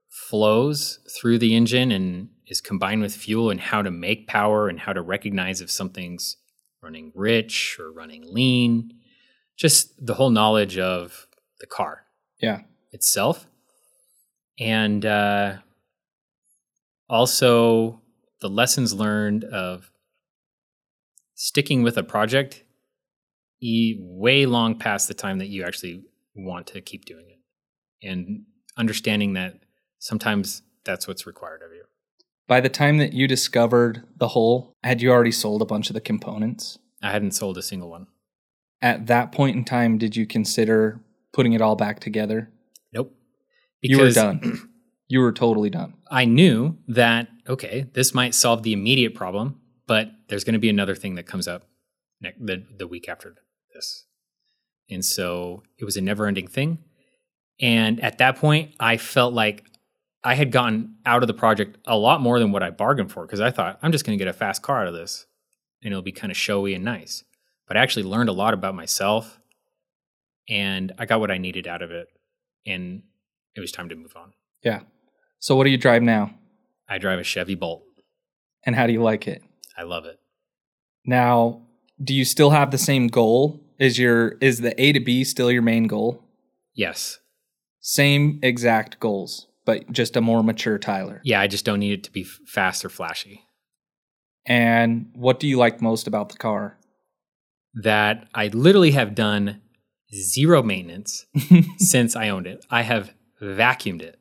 flows through the engine and is combined with fuel and how to make power and how to recognize if something's running rich or running lean. Just the whole knowledge of the car Yeah. itself. And uh, also the lessons learned of sticking with a project e- way long past the time that you actually want to keep doing it. And understanding that sometimes that's what's required of you. By the time that you discovered the hole, had you already sold a bunch of the components? I hadn't sold a single one. At that point in time, did you consider putting it all back together? Nope. you were done. you were totally done. I knew that, okay, this might solve the immediate problem, but there's going to be another thing that comes up ne- the, the week after this. And so it was a never ending thing. And at that point, I felt like I had gotten out of the project a lot more than what I bargained for because I thought, I'm just going to get a fast car out of this and it'll be kind of showy and nice. But I actually learned a lot about myself and I got what I needed out of it. And it was time to move on. Yeah. So what do you drive now? I drive a Chevy Bolt. And how do you like it? I love it. Now, do you still have the same goal? Is your is the A to B still your main goal? Yes. Same exact goals, but just a more mature Tyler. Yeah, I just don't need it to be fast or flashy. And what do you like most about the car? That I literally have done zero maintenance [LAUGHS] since I owned it. I have vacuumed it.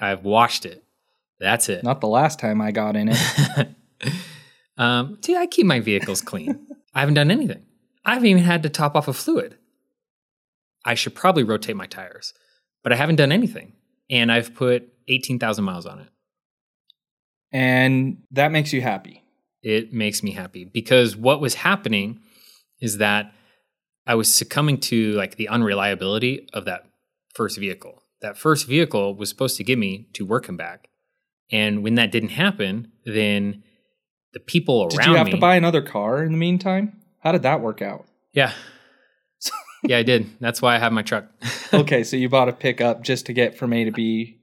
I've washed it. That's it. Not the last time I got in it. [LAUGHS] um, see, I keep my vehicles clean. [LAUGHS] I haven't done anything. I haven't even had to top off a fluid. I should probably rotate my tires, but I haven't done anything. And I've put 18,000 miles on it. and that makes you happy. it makes me happy because what was happening is that I was succumbing to like the unreliability of that first vehicle. That first vehicle was supposed to get me to work and back. And when that didn't happen, then the people around me. Did you have me to buy another car in the meantime? How did that work out? Yeah. yeah, I did. That's why I have my truck. [LAUGHS] okay, so you bought a pickup just to get from A to B.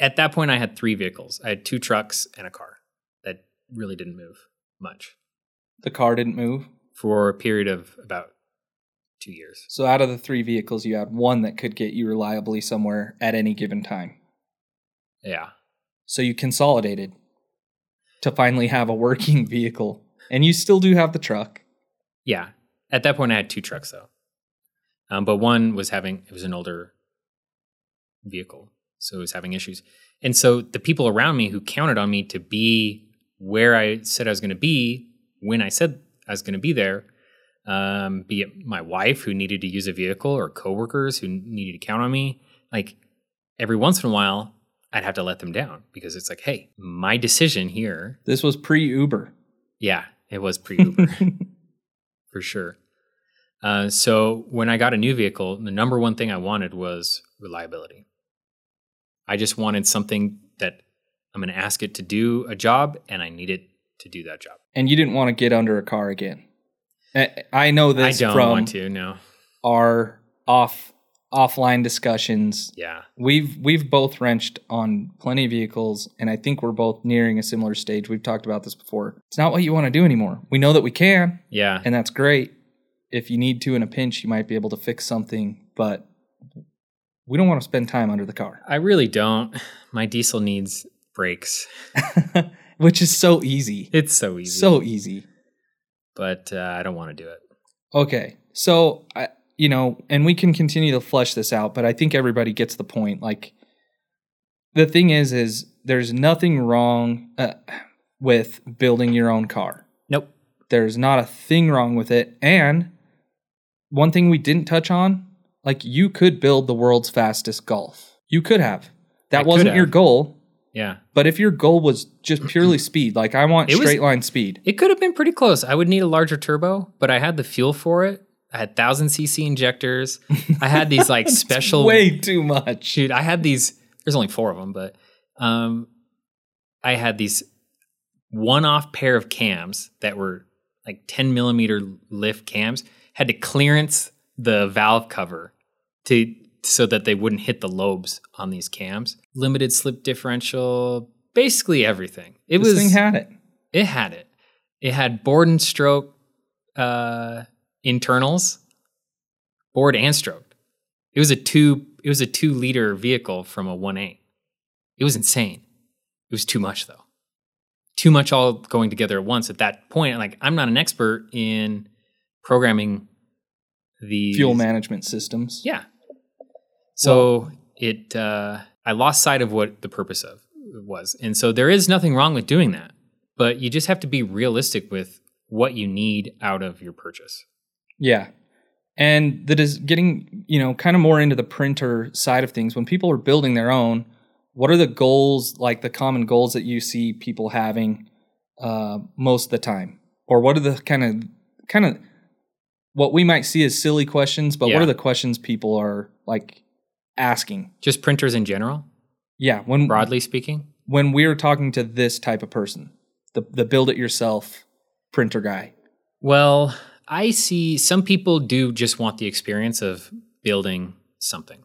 At that point I had 3 vehicles. I had two trucks and a car that really didn't move much The car didn't move. for a period of about 2 years. So out of the three vehicles, you had one that could get you reliably somewhere at any given time. Yeah. So you consolidated to finally have a working [LAUGHS] vehicle. And you still do have the truck. Yeah. At that point, I had two trucks though, um, but one was having it was an older vehicle, so it was having issues. And so the people around me who counted on me to be where I said I was going to be when I said I was going to be there, um, be it my wife who needed to use a vehicle or coworkers who needed to count on me. Like every once in a while, I'd have to let them down because it's like, hey, my decision here. This was pre Uber. Yeah, it was pre Uber [LAUGHS] for sure. Uh, so when I got a new vehicle, the number one thing I wanted was reliability. I just wanted something that I'm going to ask it to do a job, and I need it to do that job. And you didn't want to get under a car again. I- I know I this don't from want to. No. our off offline discussions. Yeah. We've we've both wrenched on plenty of vehicles, and I think we're both nearing a similar stage. We've talked about this before. It's not what you want to do anymore. We know that we can, Yeah. and that's great. If you need to in a pinch, you might be able to fix something, but we don't want to spend time under the car, I really don't. My diesel needs brakes. [LAUGHS] which is so easy. It's so easy. So easy. but uh, I don't want to do it. Okay. So, I, you know, and we can continue to flesh this out, but I think everybody gets the point. Like, the thing is, is there's nothing wrong uh, with building your own car. Nope. There's not a thing wrong with it. And one thing we didn't touch on, like, you could build the world's fastest golf. You could have. That I wasn't your goal. Yeah. But if your goal was just purely [CLEARS THROAT] speed, like I want It was- straight line speed, It could have been pretty close. I would need a larger turbo, but I had the fuel for it. I had 1000 cc injectors. I had these like [LAUGHS] special way too much. shoot, I had these there's only 4 of them, but um I had these one-off pair of cams that were like 10 millimeter lift cams had to clearance the valve cover to so that they wouldn't hit the lobes on these cams. Limited slip differential, basically everything. It this was thing had it. it had it. It had bored and stroke uh, internals, bored and stroke. It was a two. It was a two liter vehicle from a one eight. It was insane. It was too much though. Too much all going together at once. At that point, like I'm not an expert in programming the Fuel management systems. yeah. So it uh, I lost sight of what the purpose of it was. And so there is nothing wrong with doing that. But you just have to be realistic with what you need out of your purchase. Yeah. And that is getting, you know, kind of more into the printer side of things. When people are building their own, what are the goals, like the common goals that you see people having uh, most of the time? Or what are the kind of, kind of, what we might see as silly questions, but Yeah. what are the questions people are like asking? Just printers in general, Yeah. When, broadly speaking. when we're talking to this type of person, the, the build it yourself printer guy. Well, I see some people do just want the experience of building something.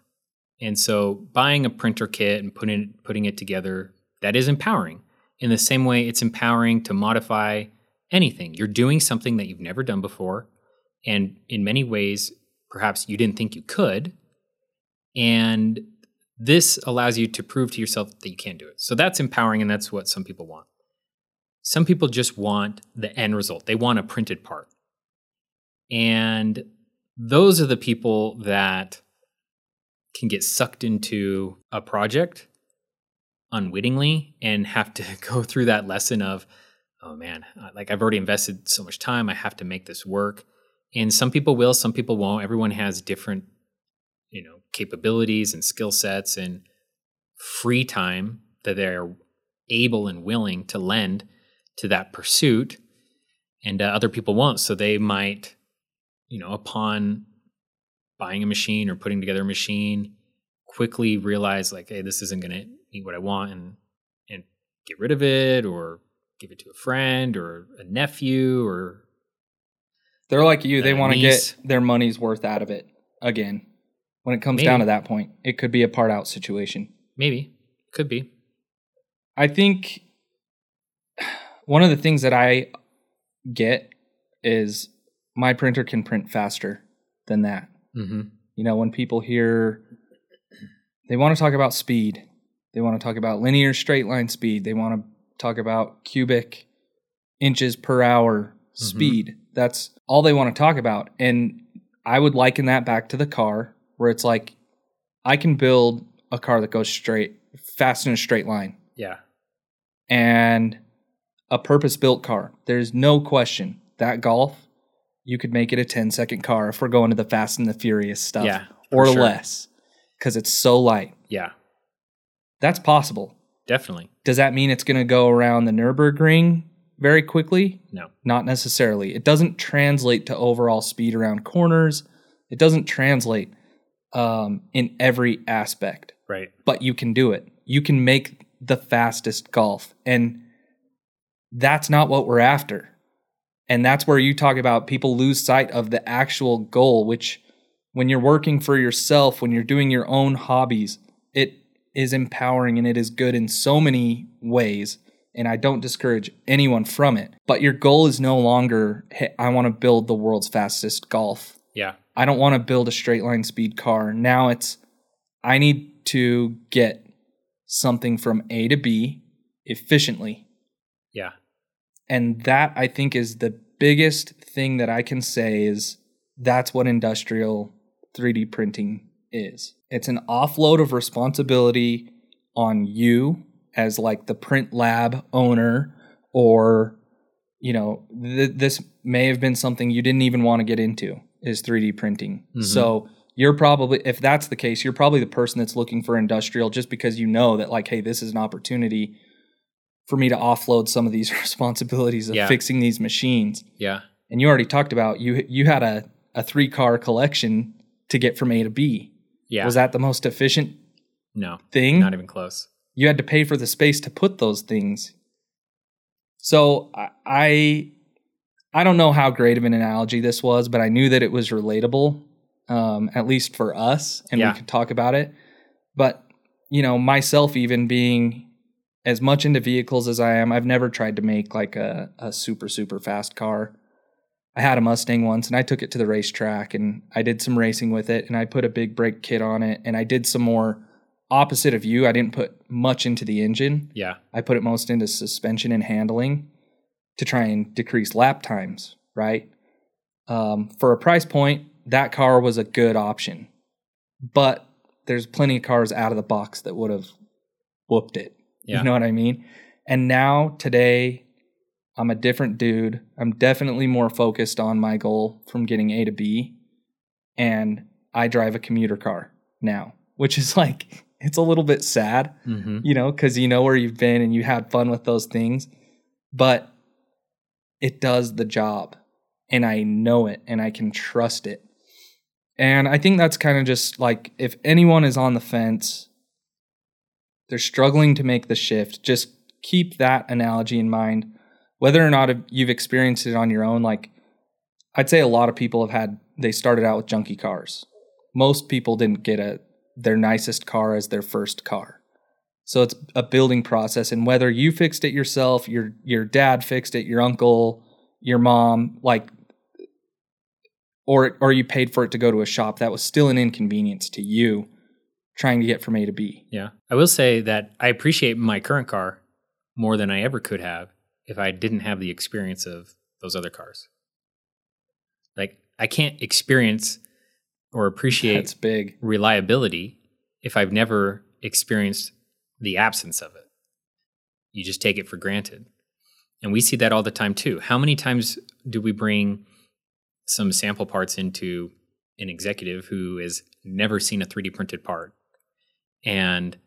And so buying a printer kit and putting putting it together, that is empowering. In the same way it's empowering to modify anything. You're doing something that you've never done before and in many ways perhaps you didn't think you could. And this allows you to prove to yourself that you can do it. So that's empowering and that's what some people want. Some people just want the end result. They want a printed part. And those are the people that can get sucked into a project unwittingly and have to [LAUGHS] go through that lesson of, oh man, uh, like I've already invested so much time, I have to make this work. And some people will, some people won't. Everyone has different, you know, capabilities and skill sets and free time that they're able and willing to lend to that pursuit. And uh, other people won't. So they might, you know, upon buying a machine or putting together a machine, quickly realize like, hey, this isn't going to meet what I want, and and get rid of it or give it to a friend or a nephew or They're like you. They want to get their money's worth out of it again. When it comes Maybe. down to that point, it could be a part out situation. maybe could be. I think [SIGHS] one of the things that I get is my printer can print faster than that. Mm-hmm. You know, when people hear they want to talk about speed, they want to talk about linear straight line speed, they want to talk about cubic inches per hour speed. That's all they want to talk about. And I would liken that back to the car where it's like I can build a car that goes straight fast in a straight line Yeah. and a purpose built car. There's no question that Golf you could make it a 10 second car if we're going to the Fast and the Furious stuff, Yeah, or sure. less, because it's so light. Yeah, That's possible. definitely. Does that mean it's going to go around the Nürburgring very quickly? No. Not necessarily. It doesn't translate to overall speed around corners. It doesn't translate um, in every aspect, Right. but you can do it. You can make the fastest golf. And that's not what we're after. And that's where you talk about people lose sight of the actual goal, which when you're working for yourself, when you're doing your own hobbies, it is empowering and it is good in so many ways. And I don't discourage anyone from it. But your goal is no longer, hey, I want to build the world's fastest golf. Yeah. I don't want to build a straight line speed car. Now it's, I need to get something from A to B efficiently. Yeah. And that I think is the biggest thing that I can say is that's what industrial 3D printing is. It's an offload of responsibility on you as like the print lab owner or you know th- this may have been something you didn't even want to get into is 3D printing. Mhm. So you're probably if that's the case you're probably the person that's looking for industrial just because you know that like hey this is an opportunity for me to offload some of these [LAUGHS] responsibilities of Yeah. fixing these machines. Yeah. And you already talked about you you had a a three car collection to get from A to B. Yeah. Was that the most efficient no? thing? Not even close. you had to pay for the space to put those things. So I- I don't know how great of an analogy this was, but I knew that it was relatable, um, at least for us, and Yeah. we could talk about it. But you know, myself even being as much into vehicles as I am, I've never tried to make like a, a super super fast car. I had a Mustang once, and I took it to the racetrack, and I did some racing with it, and I put a big brake kit on it, and I did some more opposite of you. I didn't put much into the engine. Yeah. I put it most into suspension and handling to try and decrease lap times, right? Um, for a price point, that car was a good option. But there's plenty of cars out of the box that would have whooped it. Yeah. You know what I mean? And now, today, I'm a different dude. I'm definitely more focused on my goal from getting A to B. And I drive a commuter car now, which is like, [LAUGHS] it's a little bit sad Mm-hmm. you know, because you know where you've been and you had fun with those things. But it does the job, and I know it, and I can trust it. And I think that's kind of just like if anyone is on the fence, they're struggling to make the shift, just keep that analogy in mind. Whether or not you've experienced it on your own, like I'd say a lot of people have had, they started out with junky cars. Most people didn't get a their nicest car as their first car. So it's a building process and whether you fixed it yourself, your your dad fixed it, your uncle, your mom, like or or you paid for it to go to a shop, that was still an inconvenience to you trying to get from A to B. Yeah. I will say that I appreciate my current car more than I ever could have if I didn't have the experience of those other cars. Like I can't experience or appreciate That's big. reliability if I've never experienced the absence of it. You just take it for granted. And we see that all the time too. How many times do we bring some sample parts into an executive who has never seen a 3D printed part and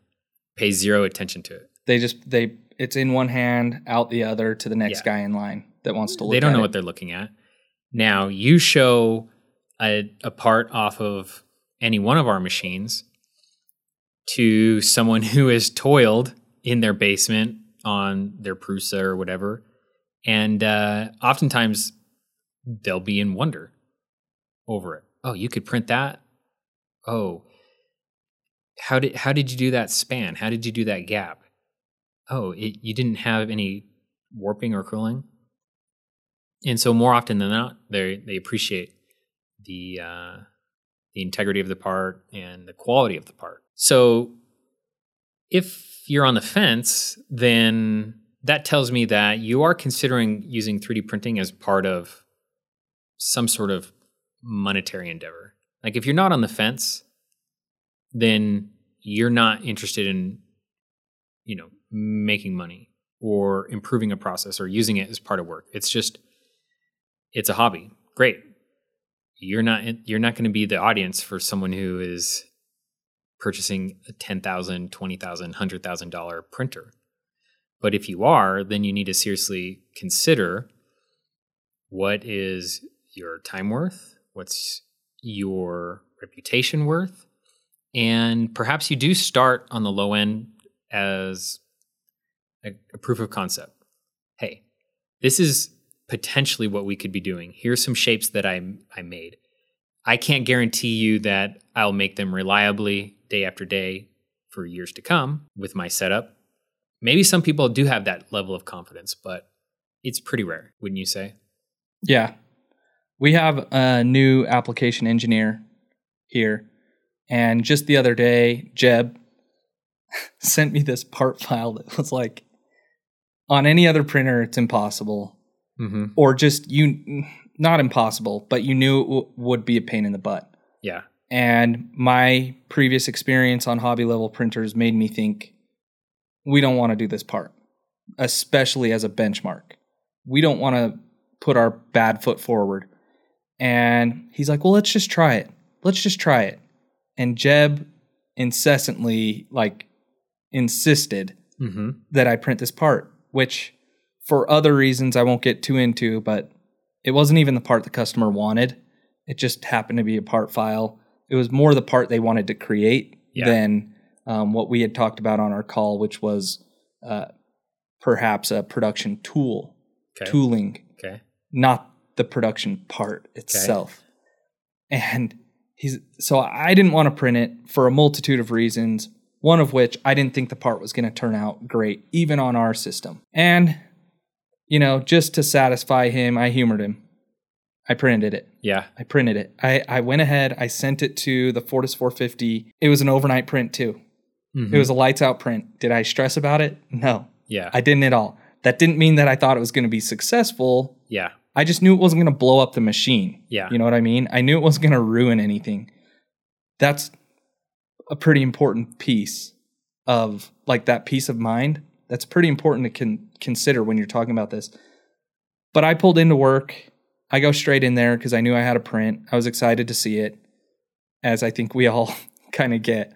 pay zero attention to it? They just they it's in one hand, out the other to the next Yeah. guy in line that wants to look they don't know it. what they're looking at. Now, you show a, a part off of any one of our machines to someone who has toiled in their basement on their Prusa or whatever, and uh, oftentimes they'll be in wonder over it. Oh, you could print that. Oh, how did how did you do that span? How did you do that gap? Oh, it, you didn't have any warping or cooling and so more often than not they they appreciate the uh, the integrity of the part and the quality of the part so if you're on the fence then that tells me that you are considering using 3d printing as part of some sort of monetary endeavor like if you're not on the fence then you're not interested in you know making money or improving a process or using it as part of work it's just it's a hobby. Great. you're not you're not going to be the audience for someone who is purchasing a ten thousand, twenty thousand, hundred thousand dollar printer. But if you are, then you need to seriously consider what is your time worth, what's your reputation worth, and perhaps you do start on the low end as a, a proof of concept. Hey, this is potentially what we could be doing. Here's some shapes that I I made. I can't guarantee you that I'll make them reliably day after day for years to come with my setup. Maybe some people do have that level of confidence, but it's pretty rare, wouldn't you say? Yeah. We have a new application engineer here. And just the other day, Jeb [LAUGHS] sent me this part file that was like, on any other printer, it's impossible. Mm-hmm. Or just you, not impossible, but you knew it w- would be a pain in the butt. Yeah. And my previous experience on hobby level printers made me think we don't want to do this part, especially as a benchmark. We don't want to put our bad foot forward. And he's like, well, let's just try it. Let's just try it. And Jeb incessantly, like, insisted Mm-hmm. that I print this part, which for other reasons I won't get too into, but it wasn't even the part the customer wanted. It just happened to be a part file. It was more the part they wanted to create Yeah. than um, what we had talked about on our call, which was uh, perhaps a production tool, Okay. tooling, Okay. not the production part itself. And he's so I didn't want to print it for a multitude of reasons. One of which I didn't think the part was going to turn out great, even on our system. And, you know, just to satisfy him, I humored him. I printed it. Yeah. I printed it. I, I went ahead, I sent it to the Fortus 450. It was an overnight print too. Mhm. It was a lights out print. Did I stress about it? No, Yeah. I didn't at all. That didn't mean that I thought it was going to be successful. yeah. I just knew it wasn't going to blow up the machine. Yeah. You know what I mean? I knew it wasn't going to ruin anything. That's a pretty important piece of like that peace of mind. That's pretty important to con- consider when you're talking about this. But I pulled into work. I go straight in there because I knew I had a print. I was excited to see it, as I think we all [LAUGHS] kind of get.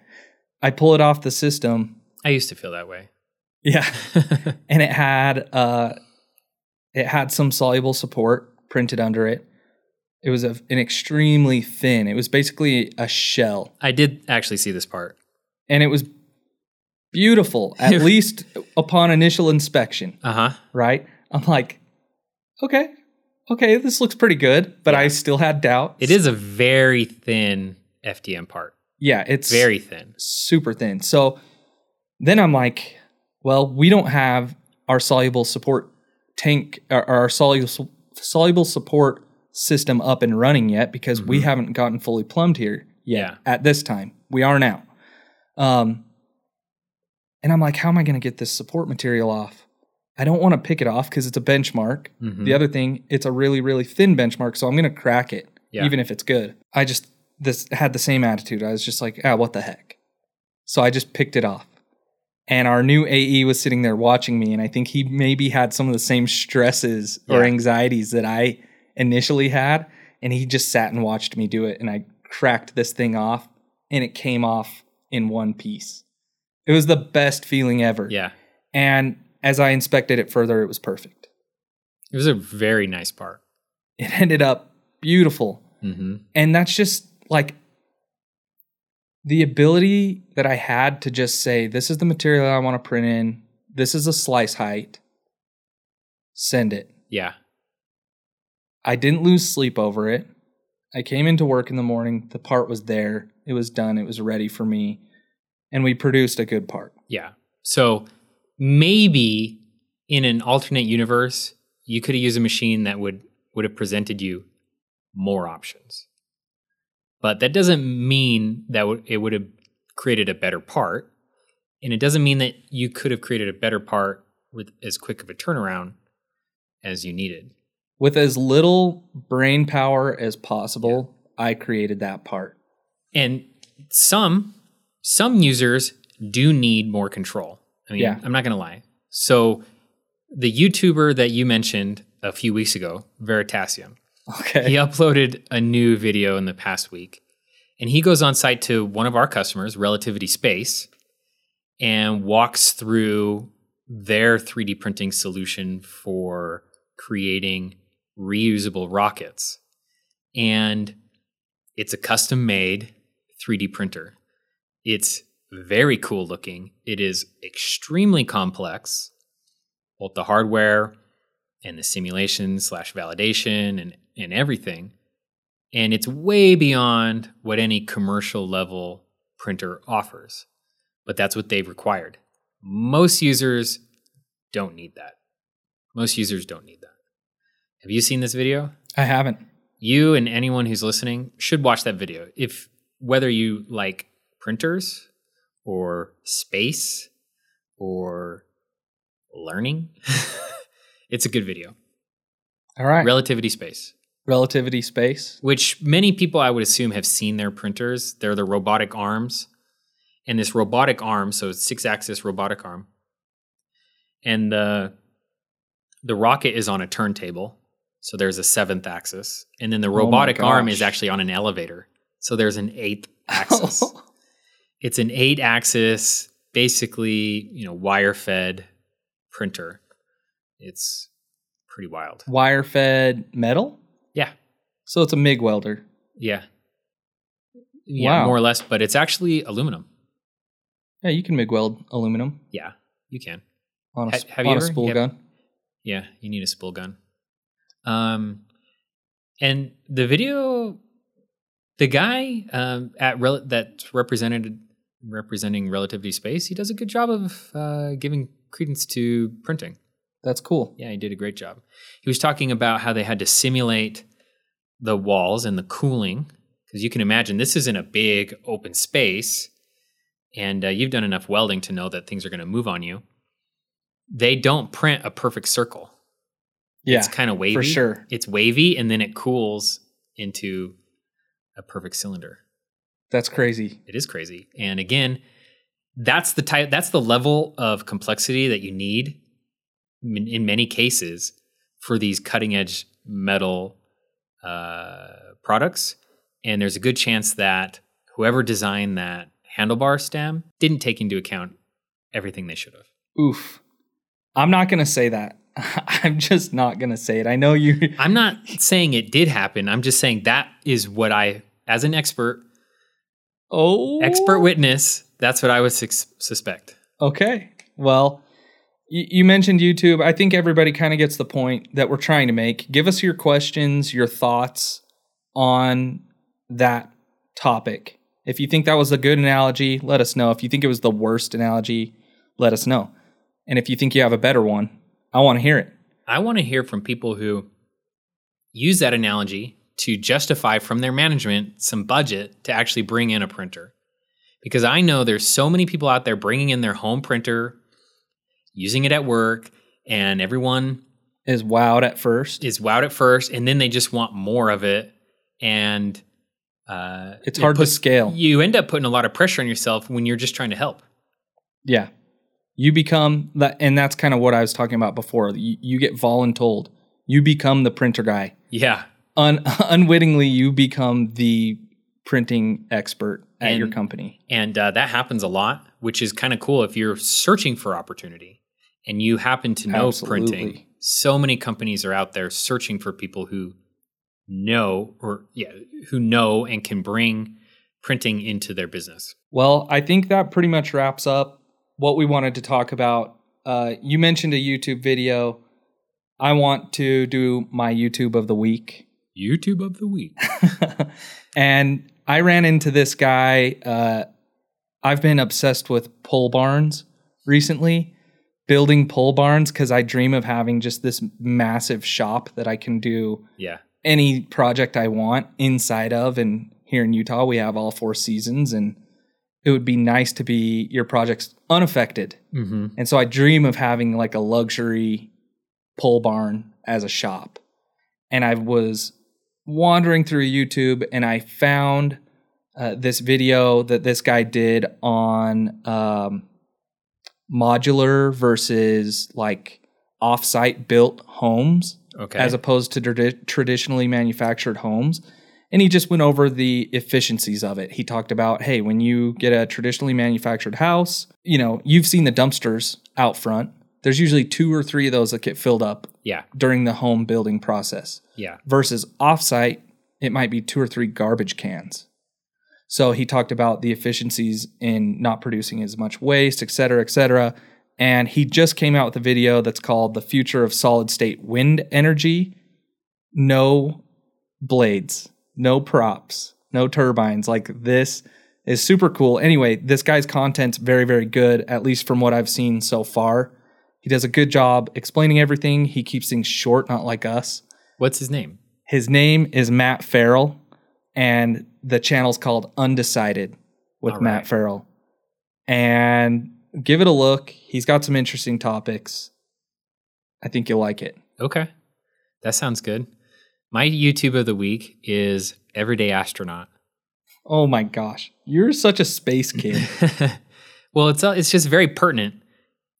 I pull it off the system. I used to feel that way. Yeah. [LAUGHS] and it had uh it had some soluble support printed under it. It was a, an extremely thin. It was basically a shell, I did actually see this part. and it was beautiful. At [LAUGHS] least upon initial inspection, Uh huh. right? I'm like, okay, okay, this looks pretty good, but I still had doubt. It is a very thin FDM part. yeah, it's Very thin. super thin. So then I'm like, well, we don't have our soluble support tank or our soluble soluble support system up and running yet because we haven't gotten fully plumbed here yet Yeah. at this time. We are now. Um and I'm like, how am I going to get this support material off? I don't want to pick it off because it's a benchmark. Mhm. The other thing, it's a really, really thin benchmark, so I'm going to crack it, Yeah. even if it's good. I just this had the same attitude. I was just like, ah, what the heck? So I just picked it off. And our new AE was sitting there watching me, and I think he maybe had some of the same stresses or anxieties that I initially had. And he just sat and watched me do it. And I cracked this thing off, and it came off in one piece. It was the best feeling ever. Yeah. And as I inspected it further, it was perfect. It was a very nice part. It ended up beautiful. Mm-hmm. And that's just like the ability that I had to just say, this is the material I want to print in, this is a slice height, send it. Yeah. I didn't lose sleep over it. I came into work in the morning, the part was there, it was done, it was ready for me, and we produced a good part. Yeah. So maybe in an alternate universe, you could have used a machine that would would have presented you more options. But that doesn't mean that it would have created a better part, and it doesn't mean that you could have created a better part with as quick of a turnaround as you needed. With as little brain power as possible, I created that part. And some some users do need more control. I mean, Yeah. I'm not going to lie. So the YouTuber that you mentioned a few weeks ago, Veritasium, Okay. He uploaded a new video in the past week. And he goes on site to one of our customers, Relativity Space, and walks through their 3D printing solution for creating reusable rockets. And it's a custom made 3D printer. It's very cool looking. It is extremely complex, both the hardware and the simulation slash validation and, and everything. And it's way beyond what any commercial level printer offers. But that's what they've required. Most users don't need that. Most users don't need that. Have you seen this video? I haven't. You and anyone who's listening should watch that video. If whether you like printers or space or learning, [LAUGHS] it's a good video. All right. Relativity Space, Relativity space. which many people I would assume have seen their printers. They're the robotic arms. And this robotic arm, so it's six axis robotic arm. And the the rocket is on a turntable. So there's a seventh axis. And then the oh my robotic arm is actually on an elevator. So there's an eighth axis. [LAUGHS] it's an eight axis, basically, you know, wire fed printer. It's pretty wild. Wire fed metal. Yeah. So it's a MIG welder. Yeah. Yeah, Wow. more or less, but it's actually aluminum. Yeah, you can MIG weld aluminum Yeah, you can. on a, Ha- have you on a ever? spool Yep. gun. Yeah, you need a spool gun. Um, and the video, the guy um, at rel- that's represented representing relativity space, he does a good job of uh, giving credence to printing. That's cool. Yeah, he did a great job. He was talking about how they had to simulate the walls and the cooling because you can imagine this isn't a big open space, and uh, you've done enough welding to know that things are going to move on you. They don't print a perfect circle. Yeah, it's kind of wavy. for sure. It's wavy, and then it cools into a perfect cylinder. That's crazy. It is crazy. And again, that's the type that's the level of complexity that you need in, many cases for these cutting edge metal uh, products. And there's a good chance that whoever designed that handlebar stem didn't take into account everything they should have. Oof. I'm not gonna say that. [LAUGHS] I'm just not gonna say it. I know you. [LAUGHS] I'm not saying it did happen. I'm just saying that is what I, as an expert, Oh, expert witness, that's what I would sus- suspect. Okay. Well, you, you mentioned YouTube. I think everybody kind of gets the point that we're trying to make. Give us your questions, your thoughts on that topic. If you think that was a good analogy, let us know. If you think it was the worst analogy, let us know. And if you think you have a better one, I want to hear it. I want to hear from people who use that analogy to justify from their management some budget to actually bring in a printer. Because I know there's so many people out there bringing in their home printer, using it at work, and everyone Is wowed at first. is wowed at first, and then they just want more of it. And uh, It's it hard to scale. You end up putting a lot of pressure on yourself when you're just trying to help. Yeah. You become that, and that's kind of what I was talking about before. You, you get voluntold. You become the printer guy. Yeah. Un- [LAUGHS] unwittingly, you become the printing expert at your company. And uh, that happens a lot, which is kind of cool if you're searching for opportunity and you happen to know Absolutely. printing. So many companies are out there searching for people who know or yeah, who know and can bring printing into their business. Well, I think that pretty much wraps up what we wanted to talk about. Uh, you mentioned a YouTube video. I want to do my YouTube of the week. YouTube of the week. [LAUGHS] and I ran into this guy. Uh, I've been obsessed with pole barns recently, building pole barns because I dream of having just this massive shop that I can do Yeah. any project I want inside of. And here in Utah, we have all four seasons, and it would be nice to be your projects unaffected. Mm-hmm. And so I dream of having like a luxury pole barn as a shop. And I was wandering through YouTube and I found uh, this video that this guy did on um, modular versus like offsite built homes. Okay. as opposed to tradi- traditionally manufactured homes. And he just went over the efficiencies of it. He talked about, hey, when you get a traditionally manufactured house, you know, you've seen the dumpsters out front. There's usually two or three of those that get filled up yeah. during the home building process Yeah. versus offsite, it might be two or three garbage cans. So he talked about the efficiencies in not producing as much waste, et cetera, et cetera. And he just came out with a video that's called The Future of Solid State Wind Energy. No blades, no props, no turbines. Like this is super cool. Anyway, this guy's content's very, very good, at least from what I've seen so far. He does a good job explaining everything. He keeps things short, not like us. What's his name? His name is Matt Ferrell, and the channel's called Undecided with All Matt right. Ferrell. And give it a look. He's got some interesting topics. I think you'll like it. Okay. That sounds good. My YouTube of the week is Everyday Astronaut. Oh my gosh, you're such a space [LAUGHS] kid. well, it's uh, it's just very pertinent.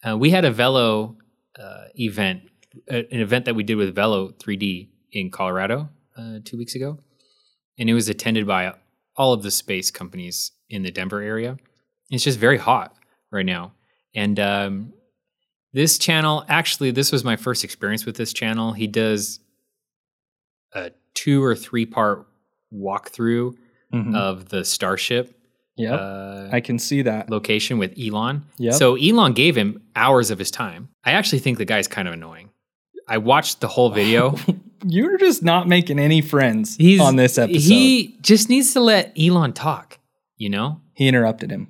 Uh, we had a Velo uh, event, uh, an event that we did with Velo 3D in Colorado uh, two weeks ago, and it was attended by all of the space companies in the Denver area. It's just very hot right now, and um, this channel actually this was my first experience with this channel. He does a two or three part walkthrough Mhm. of the Starship. Yeah, Uh, I can see that. location with Elon. Yeah. So Elon gave him hours of his time. I actually think the guy's kind of annoying. I watched the whole video. [LAUGHS] You're just not making any friends He's on this episode. He just needs to let Elon talk, you know? he interrupted him.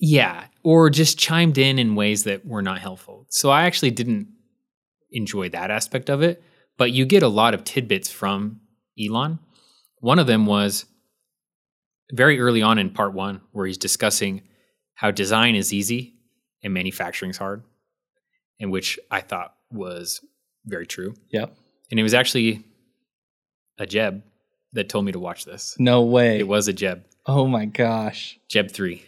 Yeah, or just chimed in in ways that were not helpful. So I actually didn't enjoy that aspect of it, but you get a lot of tidbits from Elon. One of them was very early on in part 1 where he's discussing how design is easy and manufacturing's hard, and which I thought was very true. Yep. And it was actually a Jeb that told me to watch this. No way. It was a Jeb, oh my gosh. Jeb 3.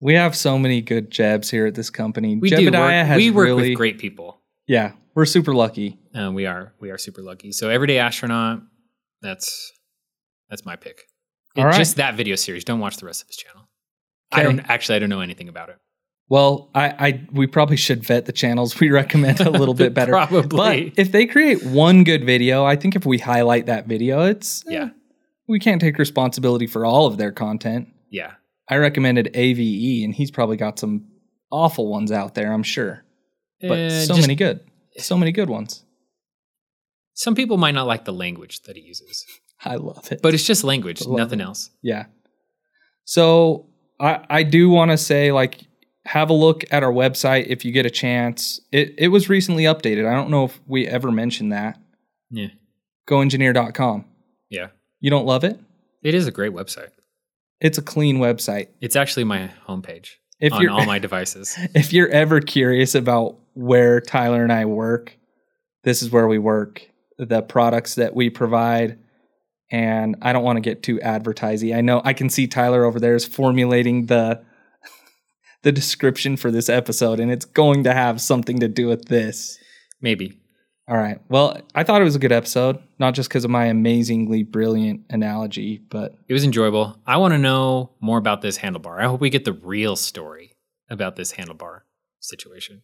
We have so many good Jebs here at this company. We Jebediah do work, has we work really, with great people. Yeah, we're super lucky. Uh, we are we are super lucky. So everyday astronaut, that's that's my pick. All right. Just that video series. Don't watch the rest of his channel. I don't actually. I don't know anything about it. Well, I, I we probably should vet the channels we recommend a little bit [LAUGHS] better. Probably. But if they create one good video, I think if we highlight that video, it's eh, Yeah. we can't take responsibility for all of their content. Yeah. I recommended AVE, and he's probably got some awful ones out there, I'm sure. But Uh, so just- many good, so many good ones. Some people might not like the language that he uses, I love it. but it's just language, nothing it. else. Yeah. So I I do want to say like have a look at our website if you get a chance. It it was recently updated. I don't know if we ever mentioned that. Yeah. Goengineer.com. Yeah. You don't love it? It is a great website. It's a clean website. It's actually my homepage If on you're all my [LAUGHS] devices. if you're ever curious about where Tyler and I work, this is where we work. The products that we provide. And I don't want to get too advertising. I know I can see Tyler over there is formulating the the description for this episode, and it's going to have something to do with this. Maybe. All right. Well, I thought it was a good episode, not just because of my amazingly brilliant analogy, but It was enjoyable. I want to know more about this handlebar. I hope we get the real story about this handlebar situation.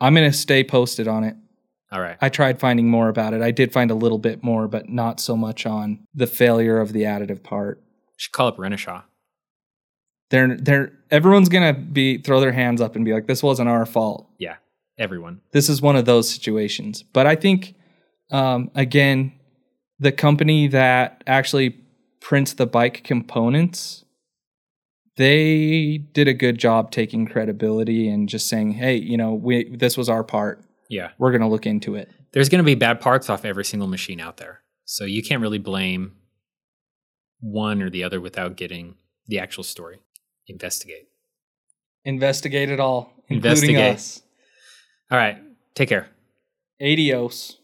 I'm going to stay posted on it. All right. I tried finding more about it. I did find a little bit more, but not so much on the failure of the additive part. should call up Renishaw. They're they're everyone's gonna be throw their hands up and be like, this wasn't our fault. Yeah. Everyone. This is one of those situations. But I think um, again, the company that actually prints the bike components, they did a good job taking credibility and just saying, hey, you know, we this was our part. Yeah. We're gonna look into it. There's going to be bad parts off every single machine out there. So you can't really blame one or the other without getting the actual story. Investigate. Investigate it all, including Investigate. us. All right. Take care. Adios.